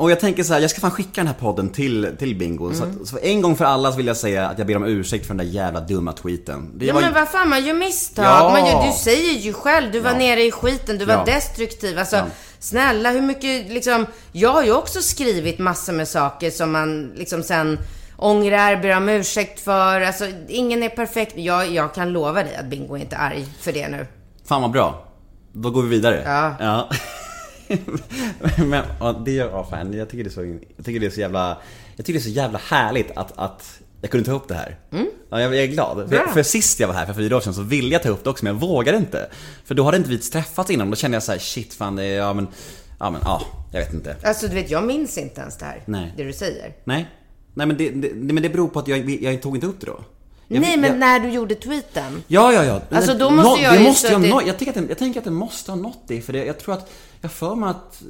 Och jag tänker så här, jag ska fan skicka den här podden till, till Bingo. Så, Mm. att, så en gång för alla så vill jag säga att jag ber om ursäkt för den där jävla dumma tweeten. Det Ja var- men vad fan, man gör misstag. Ja. Man gör, du säger ju själv, du var Ja. nere i skiten, du var Ja. destruktiv. Alltså, Ja. snälla, hur mycket liksom... Jag har ju också skrivit massor med saker som man liksom sen ångrar, ber om ursäkt för. Alltså, ingen är perfekt. Jag, jag kan lova dig att Bingo är inte arg för det nu. Fan vad bra. Då går vi vidare. Ja. Men det gör, ja, fan, jag tycker det är så, jag tycker det är så jävla, jag tycker det är så jävla härligt att, att jag kunde ta upp det här. Ja, jag, är glad. För, för sist jag var här för fyra år sedan så ville jag ta upp det också men jag vågade inte. För då hade inte vi träffats innan då kände jag så här: shit fan det är, ja men, ja men ja, jag vet inte. Alltså, du vet, jag minns inte ens det här. Nej. Det du säger. Nej. Nej men det, det, men det beror på att jag, jag tog inte upp det då. Jag, Nej, men jag, när du gjorde tweeten. Ja, ja, ja. Alltså, då måste jag det ju måste jag, nå, jag, tänker att det, jag tänker att det måste ha nått dig, för det, jag tror att, jag för mig att, eh,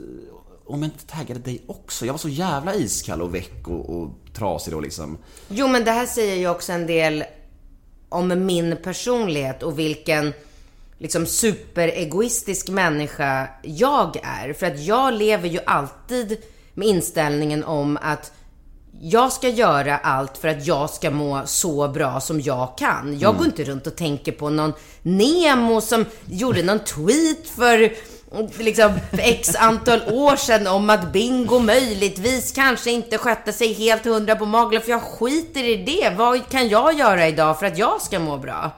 om jag inte taggade dig också, jag var så jävla iskall och väck och, och trasig då liksom. Jo, men det här säger ju också en del om min personlighet och vilken liksom superegoistisk människa jag är. För att jag lever ju alltid med inställningen om att jag ska göra allt för att jag ska må så bra som jag kan. Jag går inte runt och tänker på någon Nemo som gjorde någon tweet för liksom för x antal år sedan om att Bingo möjligtvis kanske inte skötte sig helt hundra på Magaluf. För jag skiter i det. Vad kan jag göra idag för att jag ska må bra?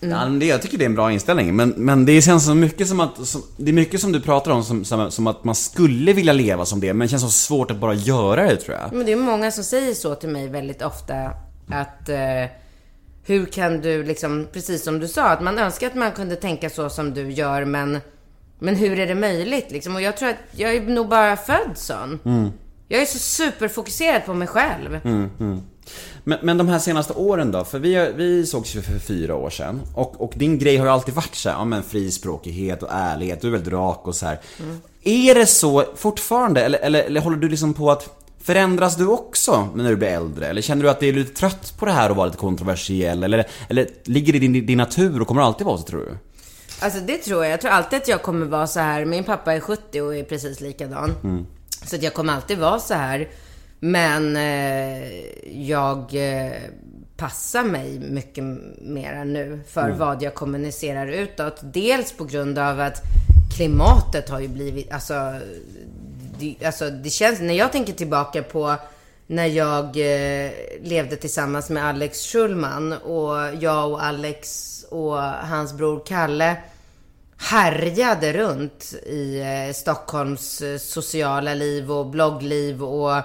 Ja, men det, jag tycker det är en bra inställning. Men, men det känns så mycket som att, som, det är mycket som du pratar om som, som, som att man skulle vilja leva som det, men det känns så svårt att bara göra det tror jag. Men det är många som säger så till mig väldigt ofta. Att eh, hur kan du liksom, precis som du sa, att man önskar att man kunde tänka så som du gör, men, men hur är det möjligt liksom? Och jag tror att jag är nog bara född sån. Jag är så superfokuserad på mig själv. Men, men de här senaste åren då? För vi, vi sågs ju för fyra år sedan. Och, och din grej har ju alltid varit så här, ja men frispråkighet och ärlighet, du är väldigt rak och så här. Är det så fortfarande? Eller, eller, eller håller du liksom på att Förändras du också när du blir äldre? Eller känner du att du är lite trött på det här och vara lite kontroversiell? Eller, eller ligger det i din, din natur och kommer alltid vara så tror du? Alltså det tror jag. Jag tror alltid att jag kommer vara så här. Min pappa är 70 och är precis likadan. Så att jag kommer alltid vara så här. Men eh, jag eh, passar mig mycket mer nu för vad jag kommunicerar utåt. Dels på grund av att klimatet har ju blivit, alltså det, alltså det känns, när jag tänker tillbaka på när jag eh, levde tillsammans med Alex Schulman och jag och Alex och hans bror Kalle härjade runt i eh, Stockholms eh, sociala liv och bloggliv och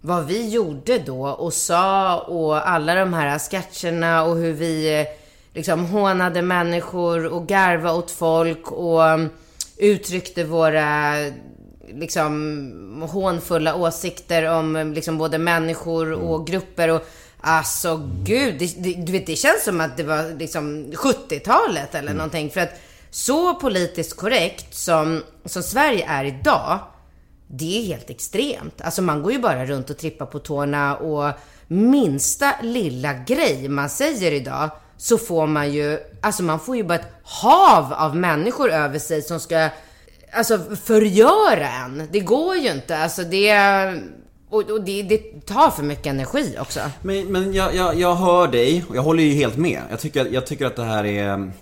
vad vi gjorde då och sa och alla de här sketcherna och hur vi eh, liksom hånade människor och garva åt folk och mm, uttryckte våra liksom hånfulla åsikter om eh, liksom både människor och grupper och alltså gud, det, det, du vet det känns som att det var liksom 70-talet eller någonting. För att så politiskt korrekt som, som Sverige är idag det är helt extremt. Alltså man går ju bara runt och trippar på tårna och minsta lilla grej man säger idag så får man ju, alltså man får ju bara ett hav av människor över sig som ska, alltså förgöra en. Det går ju inte. Alltså det, och, och det, det tar för mycket energi också. Men, men jag, jag, jag hör dig och jag håller ju helt med. Jag tycker, jag tycker att det här är...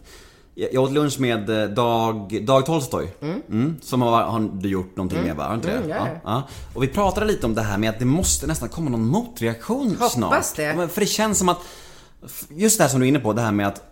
Jag åt lunch med eh, Dag, Dag Tolstoj. Mm. som har, har du gjort någonting med va? Har inte det? Mm, ja, ja. Och vi pratade lite om det här med att det måste nästan komma någon motreaktion Hoppas snart. det. Ja, men För det känns som att, just det här som du är inne på, det här med att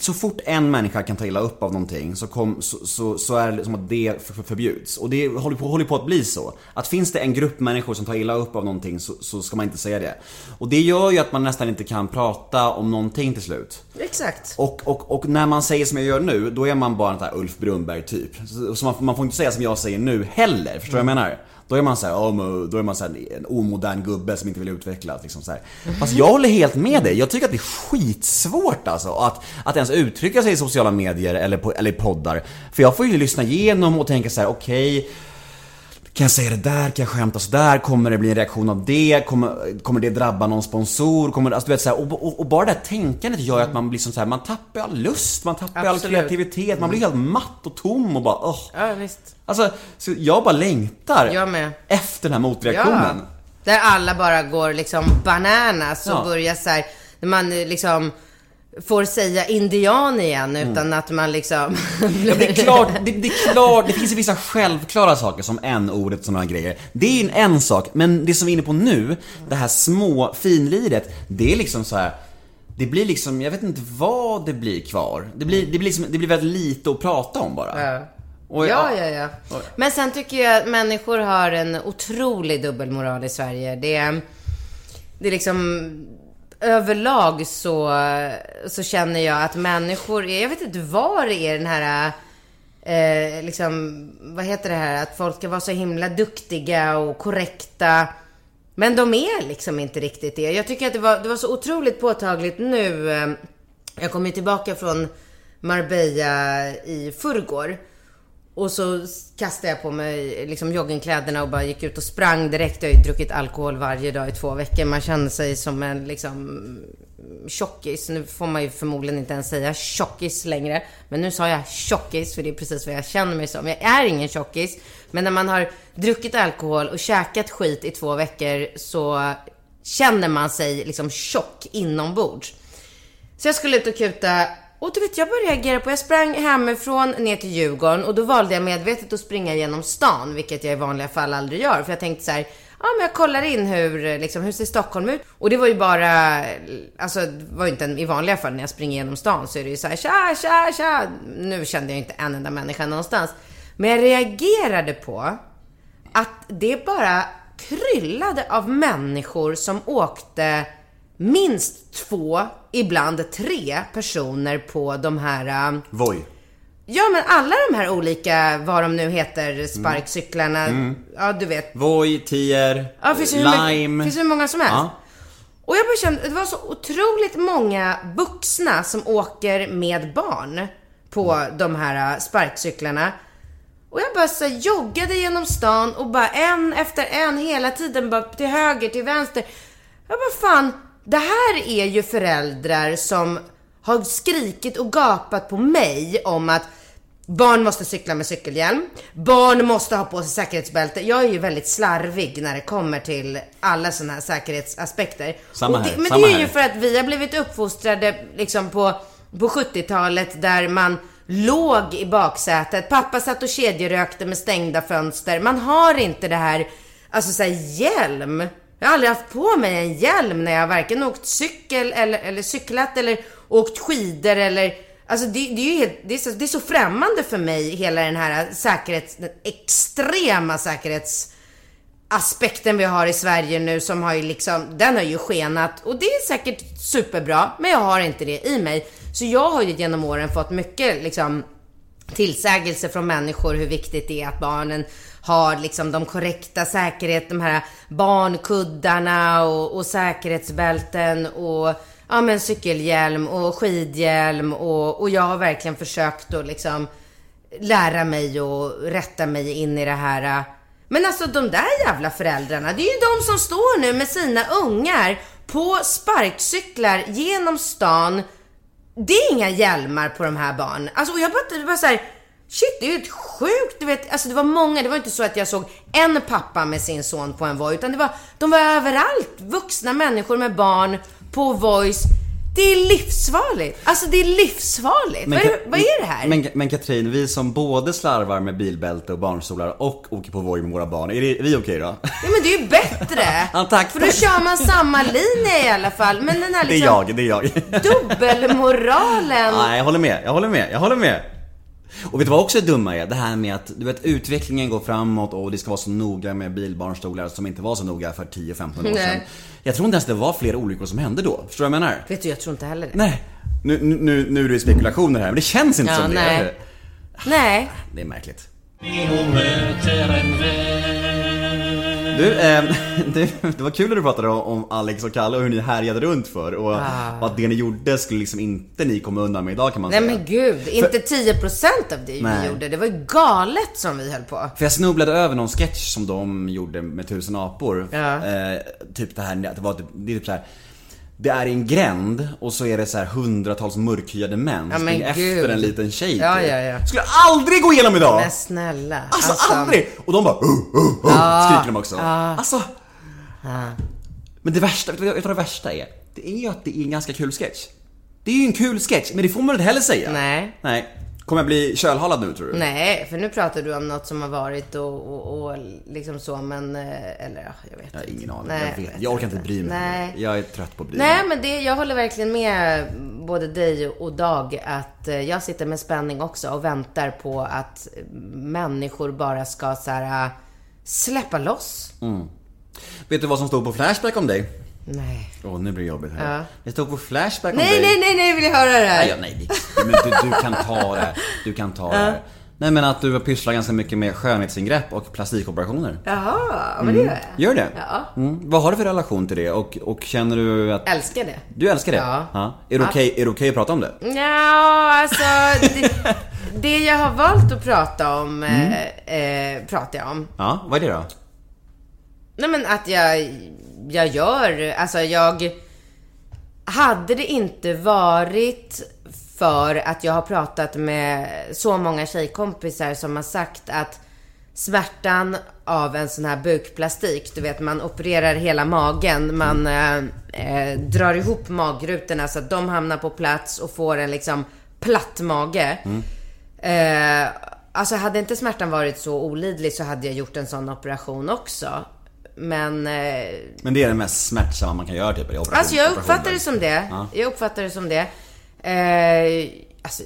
så fort en människa kan ta illa upp av någonting så, kom, så, så, så är det som att det för- för- förbjuds. Och det håller på, håller på att bli så. Att finns det en grupp människor som tar illa upp av någonting så, så ska man inte säga det. Och det gör ju att man nästan inte kan prata om någonting till slut. Exakt. Och, och, och när man säger som jag gör nu, då är man bara en sån här Ulf Brunnberg typ. Så, så man, man får inte säga som jag säger nu heller, förstår du vad jag menar? Då är man såhär, oh, men- då är man så här, en omodern gubbe som inte vill utvecklas liksom så här. Fast jag håller helt med dig, jag tycker att det är skitsvårt alltså att, att ens uttrycka sig i sociala medier eller, på, eller i poddar. För jag får ju lyssna igenom och tänka så här: okej kan jag säga det där? Kan jag skämta sådär? Kommer det bli en reaktion av det? Kommer, kommer det drabba någon sponsor? Kommer, alltså, du vet, så här, och, och, och bara det här tänkandet gör ju att man blir som så här, man tappar all lust, man tappar all Absolut. kreativitet, man blir helt matt och tom och bara åh. Ja, visst. Alltså, så jag bara längtar Jag med. efter den här motreaktionen. Där alla bara går liksom bananas och Ja. börjar så här, när man eh, liksom får säga indian igen Mm. utan att man liksom... Ja, det är klart, det, det är klart, det finns ju vissa självklara saker som n-ordet och sådana grejer. Det är ju en, en sak, men det som vi är inne på nu, det här små finliret, det är liksom så här. Det blir liksom, jag vet inte vad det blir kvar. Det blir, det blir, liksom, det blir väldigt lite att prata om bara. Ja. Och Ja, ja, ja. Men sen tycker jag att människor har en otrolig dubbelmoral i Sverige. Det är, det är liksom överlag så, så känner jag att människor, jag vet inte vad det är den här, eh, liksom, vad heter det här, att folk ska vara så himla duktiga och korrekta. Men de är liksom inte riktigt det. Jag tycker att det var, det var så otroligt påtagligt nu. Eh, jag kom ju tillbaka från Marbella i förrgår. Och så kastade jag på mig liksom joggingkläderna och bara gick ut och sprang direkt. Jag har ju druckit alkohol varje dag i två veckor. Man känner sig som en liksom tjockis. Nu får man ju förmodligen inte ens säga tjockis längre. Men nu sa jag tjockis för det är precis vad jag känner mig som. Jag är ingen tjockis. Men när man har druckit alkohol och käkat skit i två veckor så känner man sig liksom tjock inombords. Så jag skulle ut och kuta och du vet, jag började reagera på, jag sprang hemifrån ner till Djurgården och då valde jag medvetet att springa genom stan, vilket jag i vanliga fall aldrig gör. För jag tänkte så här, ja men jag kollar in hur, liksom, hur ser Stockholm ut? Och det var ju bara, alltså det var ju inte en, i vanliga fall när jag springer genom stan så är det ju så här, tja, tja, tja. Nu kände jag inte en enda människa någonstans. Men jag reagerade på att det bara kryllade av människor som åkte minst två, ibland tre personer på de här äh, Voi. Ja men alla de här olika, vad de nu heter, sparkcyklarna. Ja du vet. Voi, Tier, Ja, finns Lime. finns hur många som helst. Ja. Och jag bara kände, det var så otroligt många vuxna som åker med barn på de här äh, sparkcyklarna. Och jag bara så joggade genom stan och bara en efter en hela tiden bara till höger, till vänster. Jag bara fan, det här är ju föräldrar som har skrikit och gapat på mig om att barn måste cykla med cykelhjälm, barn måste ha på sig säkerhetsbälte. Jag är ju väldigt slarvig när det kommer till alla sådana här säkerhetsaspekter. Samma Och det, här, men samma det är ju här. för att vi har blivit uppfostrade liksom på, på 70-talet där man låg i baksätet. Pappa satt och kedjerökte med stängda fönster. Man har inte det här, alltså såhär hjälm. Jag har aldrig haft på mig en hjälm när jag varken åkt cykel eller, eller cyklat eller åkt skidor eller Alltså det, det är ju helt, det är, så, det är så främmande för mig hela den här säkerhets, den extrema säkerhetsaspekten vi har i Sverige nu som har ju liksom, den har ju skenat och det är säkert superbra, men jag har inte det i mig. Så jag har ju genom åren fått mycket liksom tillsägelse från människor hur viktigt det är att barnen har liksom de korrekta säkerhet, de här barnkuddarna och, och säkerhetsbälten och ja men cykelhjälm och skidhjälm och, och jag har verkligen försökt att liksom lära mig och rätta mig in i det här. Men alltså de där jävla föräldrarna, det är ju de som står nu med sina ungar på sparkcyklar genom stan. Det är inga hjälmar på de här barnen. Alltså och jag bara, bara så här, shit det är ju ett sjukt, du vet, alltså det var många, det var inte så att jag såg en pappa med sin son på en Voi, utan det var, de var överallt, vuxna människor med barn på Voice. Det är livsfarligt. Alltså det är livsfarligt. vad, är, vad är det här? Men, men Katrin, vi som både slarvar med bilbälte och barnstolar och åker på Voi med våra barn, är, det, är vi okej då? Ja men det är ju bättre. *laughs* Ja, tack. För då kör man samma linje i alla fall. Men den här Det är liksom jag, det är jag. *laughs* dubbelmoralen. Nej, jag håller med, jag håller med, jag håller med. Och vet du vad också är dumma är? Det här med att, du vet utvecklingen går framåt och det ska vara så noga med bilbarnstolar som inte var så noga för 10-15 år sedan. Nej. Jag tror inte ens det var fler olyckor som hände då. Förstår du vad jag menar? Vet du, jag tror inte heller det. Nej. Nu, nu, nu är det spekulationer här, men det känns inte Ja, som det. nej. eller? Nej. Det är märkligt. Du, eh, *laughs* det, det var kul när du pratade om, om Alex och Kalle och hur ni härjade runt för och, Ah. och att det ni gjorde skulle liksom inte ni komma undan med idag kan man Nej säga. men gud, inte 10% av det vi Nej. gjorde. Det var ju galet som vi höll på. För jag snubblade över någon sketch som de gjorde med tusen apor. Ja. Eh, typ det här, det var typ, det är typ så här. Det är en gränd och så är det så här hundratals mörkhyade män Ja, men efter en liten tjej. Ja, typ. ja, ja. Skulle aldrig gå igenom idag! Men snälla. Alltså, aldrig! Och de bara uh, uh, uh, skriker de också. Alltså. Men det värsta, vet du vad det värsta är? Det är ju att det är en ganska kul sketch. Det är ju en kul sketch, men det får man inte heller säga. Nej. Nej. Kommer jag bli kölhalad nu tror du? Nej, för nu pratar du om något som har varit och, och, och liksom så, men... eh, Eller ja, jag vet Jag har inte. ingen aning. Nej, jag, vet. jag orkar inte bry mig. Nej. Jag är trött på att bry mig. Nej, men det, jag håller verkligen med både dig och Dag att eh, jag sitter med spänning också och väntar på att människor bara ska så här, äh, släppa loss. Vet du vad som stod på Flashback om dig? Nej. Åh, nu blir det jobbigt här. Ja. Det stod på Flashback om Nej, dig. nej, nej, nej, vill jag höra det Nej, här? ja, nej, men du, du kan ta det här. Du kan ta det här. Nej men att du har pysslat ganska mycket med skönhetsingrepp och plastikoperationer. Jaha, men det gör jag. Gör det? Ja. Mm. Vad har du för relation till det och, och känner du att... Älskar det. Du älskar det? Ja. Är det okej är det okej att prata om det? Ja, alltså det, *laughs* det jag har valt att prata om, Mm. eh, eh, pratar jag om. Ja, vad är det då? Nej men att jag, jag gör, alltså jag... Hade det inte varit för att jag har pratat med så många tjejkompisar som har sagt att smärtan av en sån här bukplastik, du vet man opererar hela magen, man eh, eh, drar ihop magrutorna så att de hamnar på plats och får en liksom platt mage. Eh, alltså hade inte smärtan varit så olidlig så hade jag gjort en sån operation också. Men eh, Men det är det mest smärtsamma man kan göra typ? Operation, Alltså jag uppfattar det som det. Ja. Jag uppfattar det som det. Eh, alltså,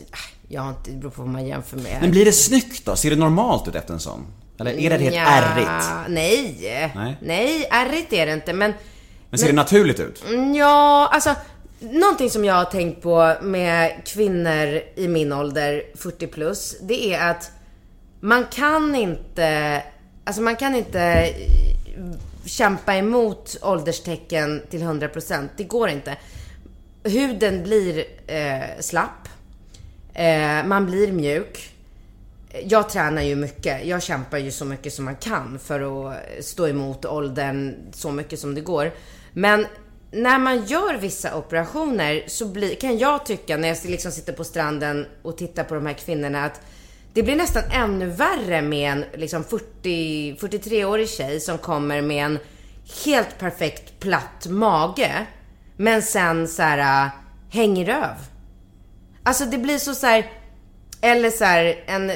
jag har inte, det beror på vad man jämför med. Men blir det snyggt då? Ser det normalt ut efter en sån? Eller är det helt Nja, ärrigt? Nej. Nej. Nej, ärrigt är det inte. Men, Men ser det naturligt ut? Ja, alltså. Någonting som jag har tänkt på med kvinnor i min ålder, 40 plus, det är att man kan inte, alltså man kan inte kämpa emot ålderstecken till 100%. Det går inte. Huden blir eh, slapp. Eh, man blir mjuk. Jag tränar ju mycket. Jag kämpar ju så mycket som man kan för att stå emot åldern så mycket som det går. Men när man gör vissa operationer så blir, kan jag tycka när jag liksom sitter på stranden och tittar på de här kvinnorna att det blir nästan ännu värre med en liksom 40, 43-årig tjej som kommer med en helt perfekt platt mage. Men sen så här äh, hänger röv. Alltså det blir så så här, eller så här, en,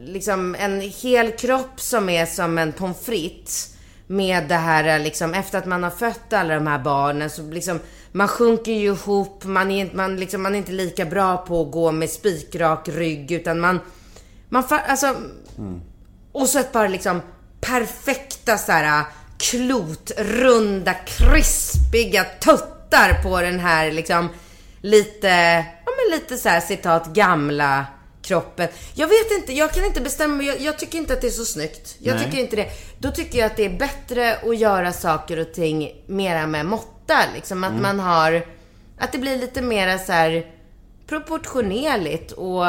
liksom en hel kropp som är som en pommes frites. Med det här äh, liksom, efter att man har fött alla de här barnen så liksom, man sjunker ju ihop, man är, inte- man liksom, man är inte lika bra på att gå med spikrak rygg utan man, man fa- alltså, och så ett par liksom perfekta så här klotrunda, krispiga tuttar på den här liksom lite, ja men lite så här citat gamla kroppen. Jag vet inte, jag kan inte bestämma. Jag, jag tycker inte att det är så snyggt. Jag Nej. tycker inte det. Då tycker jag att det är bättre att göra saker och ting mera med måtta. Liksom att man har, att det blir lite mera så här proportionerligt och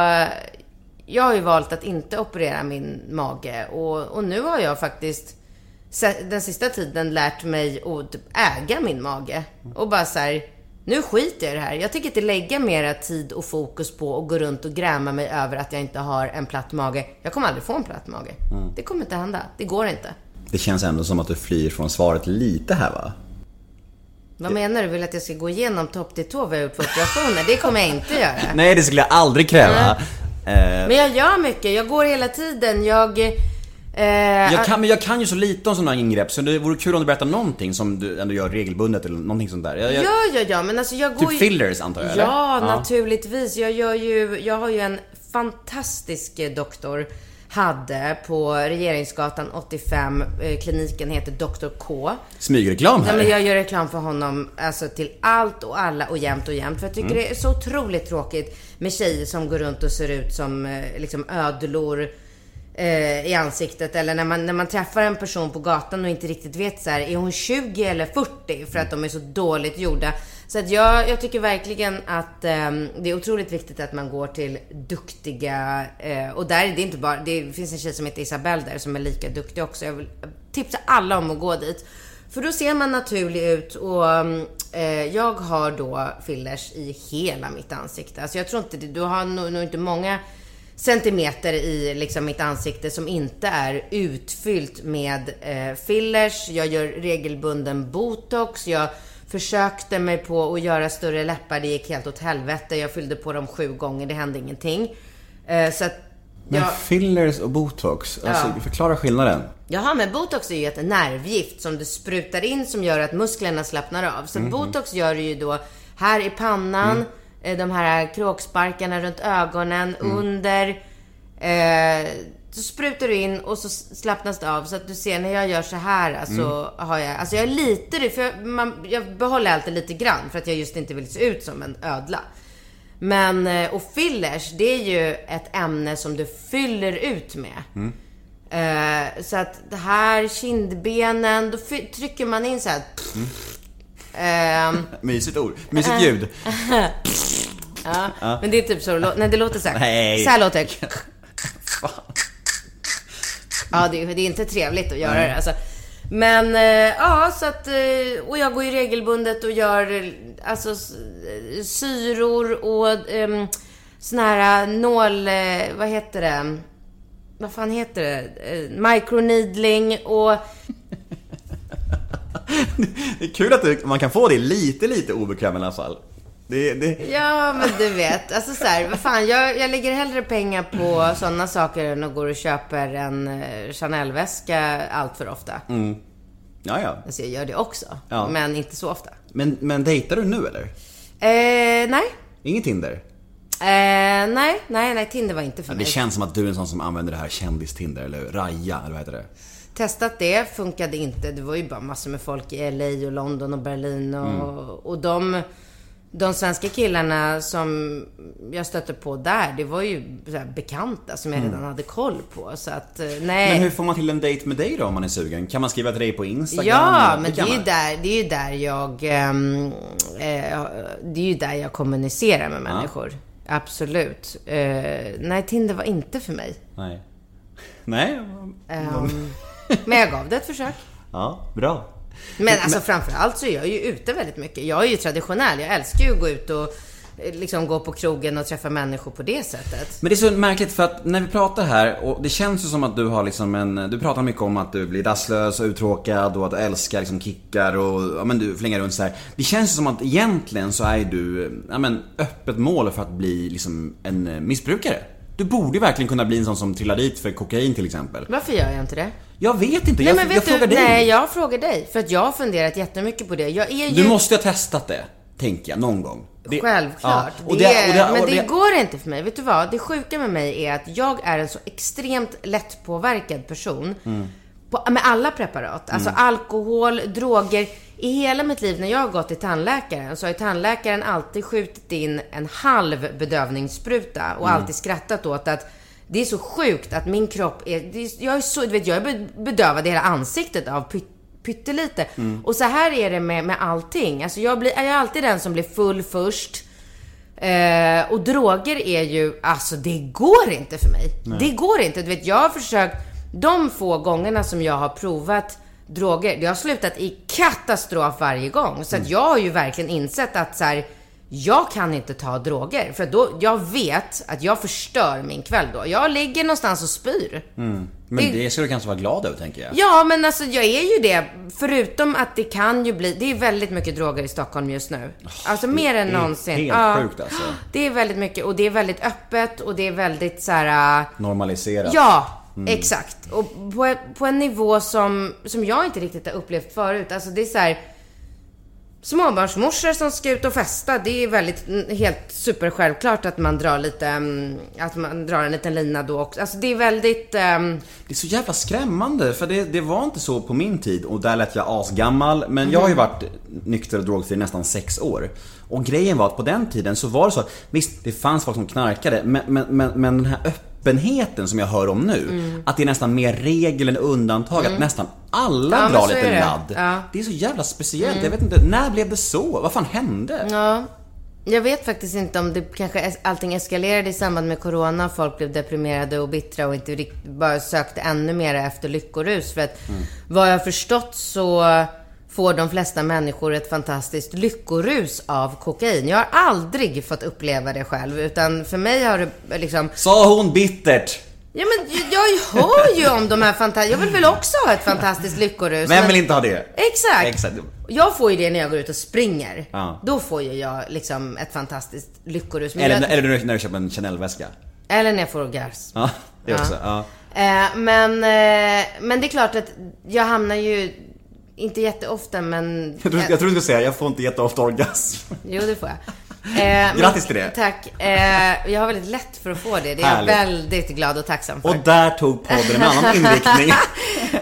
jag har ju valt att inte operera min mage och, och nu har jag faktiskt den sista tiden lärt mig att typ äga min mage. Och bara så här, nu skiter jag i det här. Jag tänker inte lägga mera tid och fokus på att gå runt och gräma mig över att jag inte har en platt mage. Jag kommer aldrig få en platt mage. Det kommer inte hända. Det går inte. Det känns ändå som att du flyr från svaret lite här va? Vad menar du? Vill att jag ska gå igenom topp till tå vad jag gjort för operationer? Det kommer jag inte göra. *laughs* Nej, det skulle jag aldrig kräva. Eh, Men jag gör mycket. Jag går hela tiden. Jag... Eh, jag, kan, men jag kan ju så lite om sådana ingrepp så det vore kul om du berättar någonting som du ändå gör regelbundet eller någonting sånt där. Jag, jag, Ja, ja, ja, men alltså jag går Typ fillers, antar jag, eller? Ja, Ja. naturligtvis. Jag gör ju, jag har ju en fantastisk eh, doktor, hade på Regeringsgatan 85, eh, kliniken heter Dr. K. Smygreklam här. Nej, men jag gör reklam för honom alltså till allt och alla och jämt och jämt. För jag tycker Mm. det är så otroligt tråkigt med tjejer som går runt och ser ut som eh, liksom ödlor eh, i ansiktet. Eller när man, när man träffar en person på gatan och inte riktigt vet så här, är hon 20 eller 40? För att de är så dåligt gjorda. Så att jag, jag tycker verkligen att eh, det är otroligt viktigt att man går till duktiga, eh, och där är det inte bara, det finns en tjej som heter Isabelle där som är lika duktig också. Jag vill tipsa alla om att gå dit. För då ser man naturlig ut och eh, jag har då fillers i hela mitt ansikte. Alltså jag tror inte, det- du har nog, nog inte många centimeter i liksom mitt ansikte som inte är utfyllt med eh, fillers. Jag gör regelbunden botox. Jag försökte mig på att göra större läppar. Det gick helt åt helvete. Jag fyllde på dem sju gånger. Det hände ingenting. Eh, så att Men jag... fillers och botox, alltså Ja. förklara skillnaden. Jaha, men botox är ju ett nervgift som du sprutar in som gör att musklerna slappnar av. Så botox gör du ju då här i pannan, eh, de här kråksparkarna runt ögonen, under. Eh, så sprutar du in och så slappnas det av. Så att du ser när jag gör så här, alltså har jag, alltså jag är lite, för jag, man, jag behåller alltid lite grann för att jag just inte vill se ut som en ödla. Men, eh, och fillers, det är ju ett ämne som du fyller ut med. Eh, så att det här kindbenen, då trycker man in så här. Ehm, *laughs* Mysigt ord. Mysigt ljud. *laughs* Men det är typ så det låter. Nej, det låter så här. Nej. Så här låter det. *laughs* Ja, det, är- det är inte trevligt att göra det alltså. Men eh, ja, så att... eh, Och jag går ju regelbundet och gör alltså syror och um, sån här nål... eh, Vad heter det? Vad fan heter det? Microneedling och... *laughs* Det är kul att man kan få det lite, lite obekväm i alla fall. Det, det, Ja, men du vet. Alltså så här, vad fan, jag, jag lägger hellre pengar på sådana saker än att gå och köper en eh, Chanel-väska allt för ofta. Ja, ja. Alltså jag gör det också. Ja. Men inte så ofta. Men, men dejtar du nu eller? Eh, nej. Inget Tinder? Eh, nej, nej, nej. Tinder var inte för Ja, det mig. känns som att du är en sån som använder det här kändis-Tinder, eller? Raja, eller vad heter det? Testat det, funkade inte. Det var ju bara massor med folk i LA och London och Berlin och, Mm. och de, de svenska killarna som jag stötte på där, det var ju bekanta som jag redan hade koll på. Så att, eh, nej. Mm. Men hur får man till en dejt med dig då om man är sugen? Kan man skriva till dig på Instagram? Ja, men det är, ju där, det är ju där jag... eh, det är ju där jag kommunicerar med människor. Absolut. Eh, nej, Tinder var inte för mig. Nej. *laughs* Nej? Ehm, men jag gav det ett försök. Ja, bra. Men alltså framförallt så är jag ju ute väldigt mycket. Jag är ju traditionell. Jag älskar ju att gå ut och eh, liksom gå på krogen och träffa människor på det sättet. Men det är så märkligt för att när vi pratar här och det känns ju som att du har liksom en, du pratar mycket om att du blir rastlös och uttråkad och att du älskar liksom kickar och, ja men du flänger runt så här. Det känns ju som att egentligen så är du, ja men öppet mål för att bli liksom en eh, missbrukare. Du borde verkligen kunna bli en sån som trillar dit för kokain till exempel. Varför gör jag inte det? Jag vet inte, Nej jag, men vet jag du, frågar dig. nej jag frågar dig. För att jag har funderat jättemycket på det. Jag är ju... Du måste ha testat det, tänker jag, någon gång. Det- Självklart. Ja, det, det- och det- men och det, det- går inte för mig. Vet du vad? Det sjuka med mig är att jag är en så extremt lättpåverkad person. Mm. På, med alla preparat. Alltså alkohol, droger. I hela mitt liv när jag har gått till tandläkaren så har ju tandläkaren alltid skjutit in en halv bedövningsspruta och Mm. alltid skrattat åt att det är så sjukt att min kropp är... Är jag är så, du vet, jag är be- bedövad i hela ansiktet av pytt, pyttelite. Och så här är det med, med allting. Alltså jag, blir, jag är alltid den som blir full först. Eh, och droger är ju, alltså det går inte för mig. Det går inte. Du vet, jag har försökt, de få gångerna som jag har provat droger, det har slutat i katastrof varje gång. Så att jag har ju verkligen insett att så här, jag kan inte ta droger. För då, jag vet att jag förstör min kväll då. Jag ligger någonstans och spyr. Men det- det ska du kanske vara glad över, tänker jag. Ja, men alltså jag är ju det. Förutom att det kan ju bli, det är väldigt mycket droger i Stockholm just nu. Alltså mer än det är någonsin. helt ja. sjukt, alltså. Det är väldigt mycket och det är väldigt öppet och det är väldigt så här. äh, Normaliserat. Ja, exakt. Och på, på en nivå som, som jag inte riktigt har upplevt förut. Alltså det är så här. Småbarnsmorsor som ska ut och festa, det är väldigt, mm, helt super självklart att man drar lite, mm, att man drar en liten lina då också. Alltså det är väldigt, ehm, Det är så jävla skrämmande, för det, det var inte så på min tid och där lät jag asgammal. Men jag har ju varit nykter och drogfri i nästan sex år. Och grejen var att på den tiden så var det så att visst, det fanns folk som knarkade, men, men, men, men den här öppenheten som jag hör om nu, Mm. att det är nästan mer regel än undantag, att nästan alla Ja, drar lite det. ladd. Ja. Mm. Det är så jävla speciellt, jag vet inte, när blev det så? Vad fan hände? Ja, jag vet faktiskt inte om det kanske allting eskalerade i samband med corona. Folk blev deprimerade och bittra och inte bara sökte ännu mer efter lyckorus. För att vad jag förstått så får de flesta människor ett fantastiskt lyckorus av kokain. Jag har aldrig fått uppleva det själv, utan för mig har det liksom... Sa hon bittert? Ja men jag hör ju om de här fantastiska... Jag vill väl också ha ett fantastiskt lyckorus. Vem men- vill inte ha det? Exakt. Exakt. Jag får ju det när jag går ut och springer. Ja. Då får ju jag liksom ett fantastiskt lyckorus. Men Eller, jag, eller när du köper en Chanel-väska? eller när jag får orgasm. Ja, det Ja. också. Ja. Eh, men, eh, men det är klart att jag hamnar ju, inte jätteofta men... Jag tror, jag tror du skulle säga, jag får inte jätteofta orgasm. Jo, det får jag. *laughs* Eh, Grattis till det. Tack. Eh, jag har väldigt lätt för att få det. Det är jag Härligt. väldigt glad och tacksam för. Och där tog podden en annan inriktning.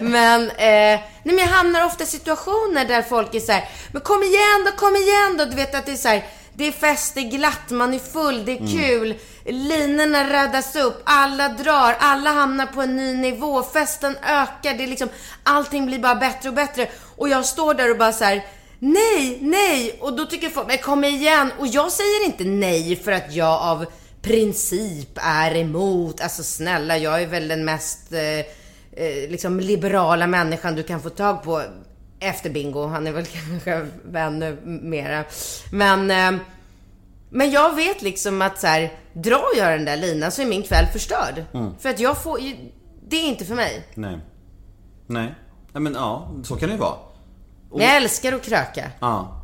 *laughs* Men, eh, nej men jag hamnar ofta i situationer där folk är så här, men kom igen då, kom igen då. Du vet att det är så här, det är fest, det är glatt, man är full, det är kul. Linorna räddas upp, alla drar, alla hamnar på en ny nivå, festen ökar, det är liksom, allting blir bara bättre och bättre. Och jag står där och bara så här, nej, nej. Och då tycker folk, men kom igen. Och jag säger inte nej för att jag av princip är emot. Alltså snälla, jag är väl den mest eh, eh, liksom liberala människan du kan få tag på efter Bingo. Han är väl *laughs* kanske ännu mera. Men, eh, men jag vet liksom att så här, drar jag den där linan så är min kväll förstörd. För att jag får ju, det är inte för mig. Nej. Nej. Nej men ja, så kan det ju vara. Men jag älskar att kröka. Ja.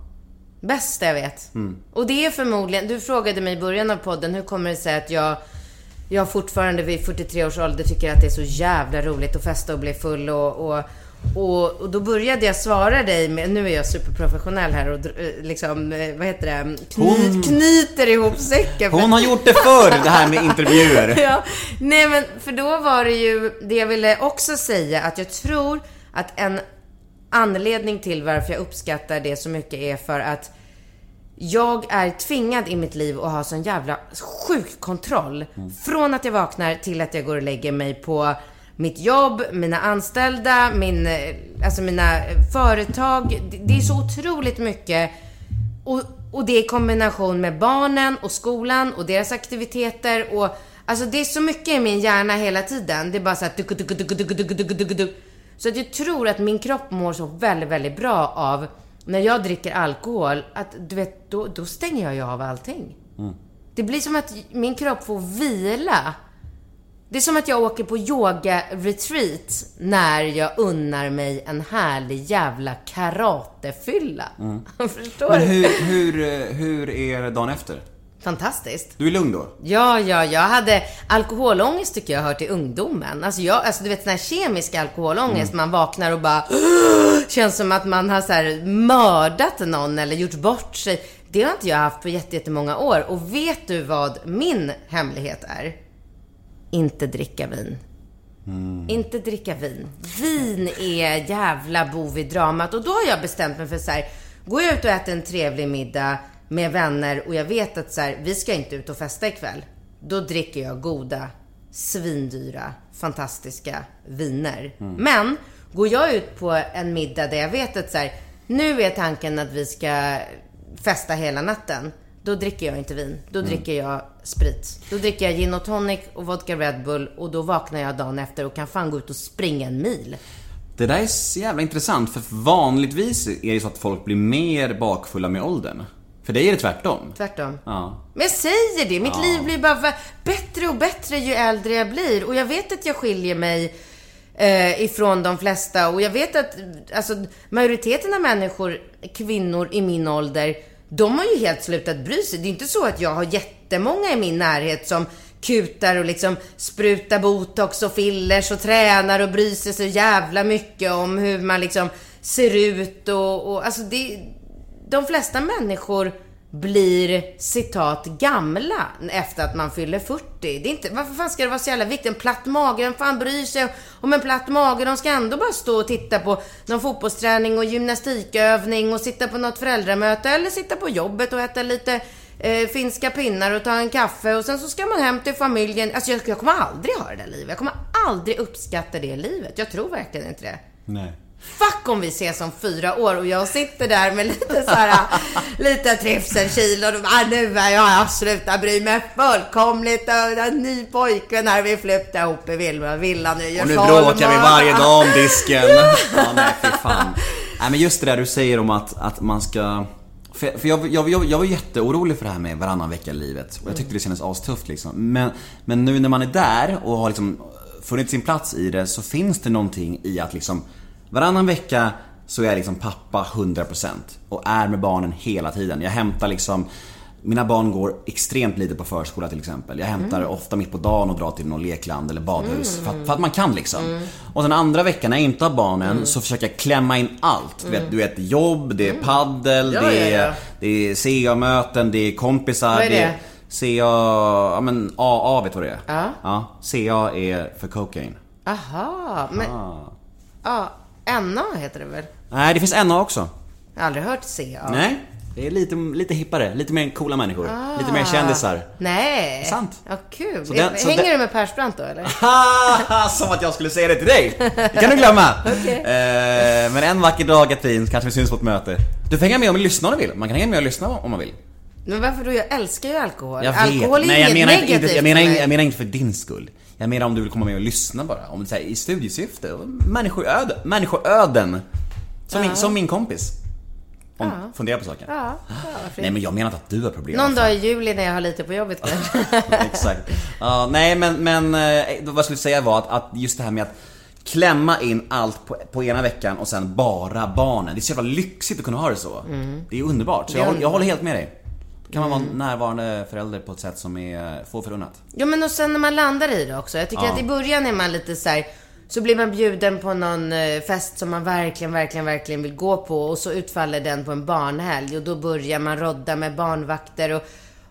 Bästa jag vet. Och det är förmodligen, du frågade mig i början av podden, hur kommer det sig att jag, jag fortfarande vid 43 års ålder tycker att det är så jävla roligt att festa och bli full och, och, Och, och då började jag svara dig med, nu är jag superprofessionell här och eh, liksom, eh, vad heter det, Kny, Hon- knyter ihop säcken. Hon har gjort det förr, det här med intervjuer. *laughs* ja, nej men för då var det ju, det jag ville också säga att jag tror att en anledning till varför jag uppskattar det så mycket är för att jag är tvingad i mitt liv att ha sån jävla sjuk kontroll. Från att jag vaknar till att jag går och lägger mig på mitt jobb, mina anställda, min, eh, alltså mina eh, företag. Det- är så otroligt mycket. Och, och det i kombination med barnen och skolan och deras aktiviteter och Alltså det är så mycket i min hjärna hela tiden. Det är bara så här. Så att jag tror att min kropp mår så väldigt, väldigt bra av när jag dricker alkohol, att du vet, då, då stänger jag ju av allting. Det blir som att min kropp får vila. Det är som att jag åker på yoga-retreat när jag unnar mig en härlig jävla karatefylla. *laughs* Förstår Men hur, hur, hur är dagen efter? Fantastiskt. Du är lugn då? Ja, ja, jag hade alkoholångest tycker jag hör till ungdomen. Alltså jag, alltså du vet sån här kemisk alkoholångest, man vaknar och bara känns som att man har så här mördat någon eller gjort bort sig. Det har inte jag haft på jätte- jättemånga år. Och vet du vad min hemlighet är? Inte dricka vin. Inte dricka vin. Vin är jävla bov i dramat. Och då har jag bestämt mig för så här. Går jag ut och äter en trevlig middag med vänner och jag vet att så här, vi ska inte ut och festa ikväll. Då dricker jag goda, svindyra, fantastiska viner. Men går jag ut på en middag där jag vet att så här, nu är tanken att vi ska festa hela natten. Då dricker jag inte vin. Då dricker jag sprit. Då dricker jag gin och tonic och vodka Red Bull och då vaknar jag dagen efter och kan fan gå ut och springa en mil. Det där är så jävla intressant för vanligtvis är det så att folk blir mer bakfulla med åldern. För dig är det tvärtom. Tvärtom. Ja. Men jag säger det, mitt liv blir bara bättre och bättre ju äldre jag blir. Och jag vet att jag skiljer mig eh, ifrån de flesta. Och jag vet att alltså, majoriteten av människor, kvinnor i min ålder, de har ju helt slutat bry sig. Det är inte så att jag har jättemånga i min närhet som kutar och liksom sprutar botox och fillers och tränar och bryr sig så jävla mycket om hur man liksom ser ut och, och alltså det, de flesta människor blir citat gamla efter att man fyller 40. Det är inte, varför fan ska det vara så jävla viktigt? En platt mage, vem fan bryr sig om en platt mage? De ska ändå bara stå och titta på någon fotbollsträning och gymnastikövning och sitta på något föräldramöte eller sitta på jobbet och äta lite eh, finska pinnar och ta en kaffe och sen så ska man hem till familjen. Alltså jag, jag kommer aldrig ha det där livet. Jag kommer aldrig uppskatta det livet. Jag tror verkligen inte det. Nej. Fuck om vi ses om fyra år och jag sitter där med lite så här, *laughs* lite trivselkilon och bara, nu är jag, jag slutar bry mig fullkomligt. Och en ny pojkvän här, vi flyttar ihop i villa- villan i Och nu bråkar vi varje dag om disken. *laughs* Ja, nej fy fan. Nej men just det där du säger om att, att man ska... För, för jag, jag, jag, jag var jätteorolig för det här med varannan vecka i livet. Och jag tyckte det kändes astufft liksom. Men, men nu när man är där och har liksom funnit sin plats i det så finns det någonting i att liksom Varannan vecka så är jag liksom pappa 100% och är med barnen hela tiden. Jag hämtar liksom mina barn går extremt lite på förskola till exempel. Jag hämtar ofta mitt på dagen och drar till någon lekland eller badhus. För, att, för att man kan liksom. Och sen andra veckan när jag inte har barnen så försöker jag klämma in allt. Du, vet, du vet jobb, det är paddel, Ja, det, ja, är, ja. det är CA-möten, det är kompisar. Vad är det? CA, ja men AA vet du vad det är? Ja. ja. CA är för cocaine. Aha, men... Ah. Ja, NA heter det väl? Nej det finns NA också. Jag har aldrig hört CA. Nej. Det är lite, lite hippare, lite mer coola människor. Lite mer kändisar. Nej. Sant. Ja, kul. Så den- så Hänger den- du med Persbrandt då eller? *laughs* Som att jag skulle säga det till dig! Det kan du glömma! *laughs* eh, men en vacker dag Katrin, kanske vi syns på ett möte. Du får hänga med om du lyssnar om du vill. Man kan hänga med och lyssna om man vill. Men varför då? Jag älskar ju alkohol. Jag vet. alkohol är Nej, jag inget menar negativt inte, jag, menar, jag menar inte för din skull. Jag menar om du vill komma med och lyssna bara. Om det är i studiesyfte. Människoöden. Människoöden. Som, min, som min kompis. Om, Fundera på saken. Ja, ja, varför Nej men jag menar inte att du har problem. Någon Fan. dag i juli när jag har lite på jobbet kanske. *laughs* Exakt. Ja, nej men, men eh, vad jag skulle säga var att, att just det här med att klämma in allt på, på ena veckan och sen bara barnen. Det är så jävla lyxigt att kunna ha det så. Det är underbart. Så Mm. Jag, jag håller helt med dig. Kan man vara närvarande förälder på ett sätt som är få förunnat. Ja men och sen när man landar i det också. Jag tycker Ja. att i början är man lite så här. Så blir man bjuden på någon eh, fest som man verkligen, verkligen, verkligen vill gå på och så utfaller den på en barnhelg och då börjar man rodda med barnvakter och,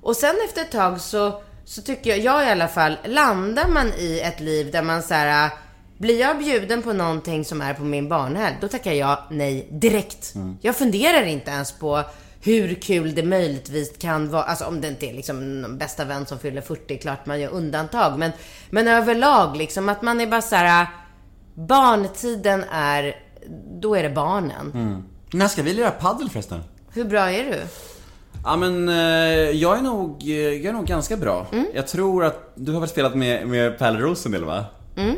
och sen efter ett tag så, så tycker jag, jag i alla fall, landar man i ett liv där man så här, blir jag bjuden på någonting som är på min barnhelg, då tackar jag nej direkt. Jag funderar inte ens på hur kul det möjligtvis kan vara. Alltså om det inte är liksom någon bästa vän som fyller 40, klart man gör undantag. Men, men överlag liksom att man är bara så här. Barntiden är, då är det barnen. När ska vi lira paddel förresten? Hur bra är du? Ja men eh, jag är nog, eh, jag är nog ganska bra. Jag tror att du har väl spelat med, med Pelle Rosendel va? Mm.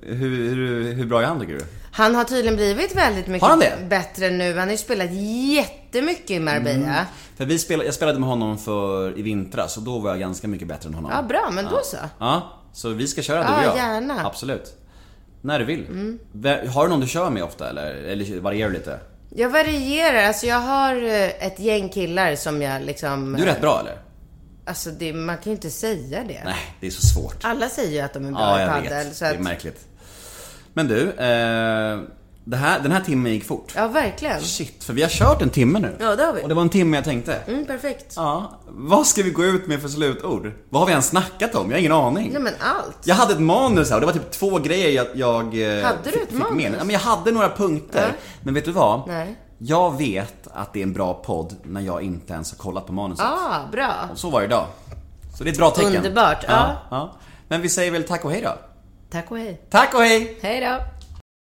hur, hur, hur, hur bra är han tycker du? Han har tydligen blivit väldigt mycket det? bättre nu. Han har ju spelat jättemycket i Marbella. För vi spelade, jag spelade med honom för i vintras och då var jag ganska mycket bättre än honom. Ja, bra, men då så. Ja, så vi ska köra du Ja, och jag. gärna. Absolut. När du vill. Vä- Har du någon du kör med ofta eller, eller varierar du lite? Jag varierar. Alltså jag har eh, ett gäng killar som jag liksom... Du är rätt bra eller? Alltså det, man kan ju inte säga det. Nej, det är så svårt. Alla säger ju att de är bra Ja, i jag padel. vet. Så Det att, är märkligt. Men du, eh, det här, den här timmen gick fort. ja, verkligen. Shit, för vi har kört en timme nu. Ja, det har vi. Och det var en timme jag tänkte. Mm, perfekt. Ja, vad ska vi gå ut med för slutord? Vad har vi ens snackat om? Jag har ingen aning. Nej men allt. Jag hade ett manus här och det var typ två grejer jag, jag eh, Hade du ett manus? med. Ja, men jag hade några punkter. Ja. Men vet du vad? Nej. Jag vet att det är en bra podd när jag inte ens har kollat på manuset. Ah, bra. Och så var det idag. Så det är ett bra tecken. Underbart, ja. ja. Men vi säger väl tack och hej då. Tack och hej. Tack och hej! Hej då.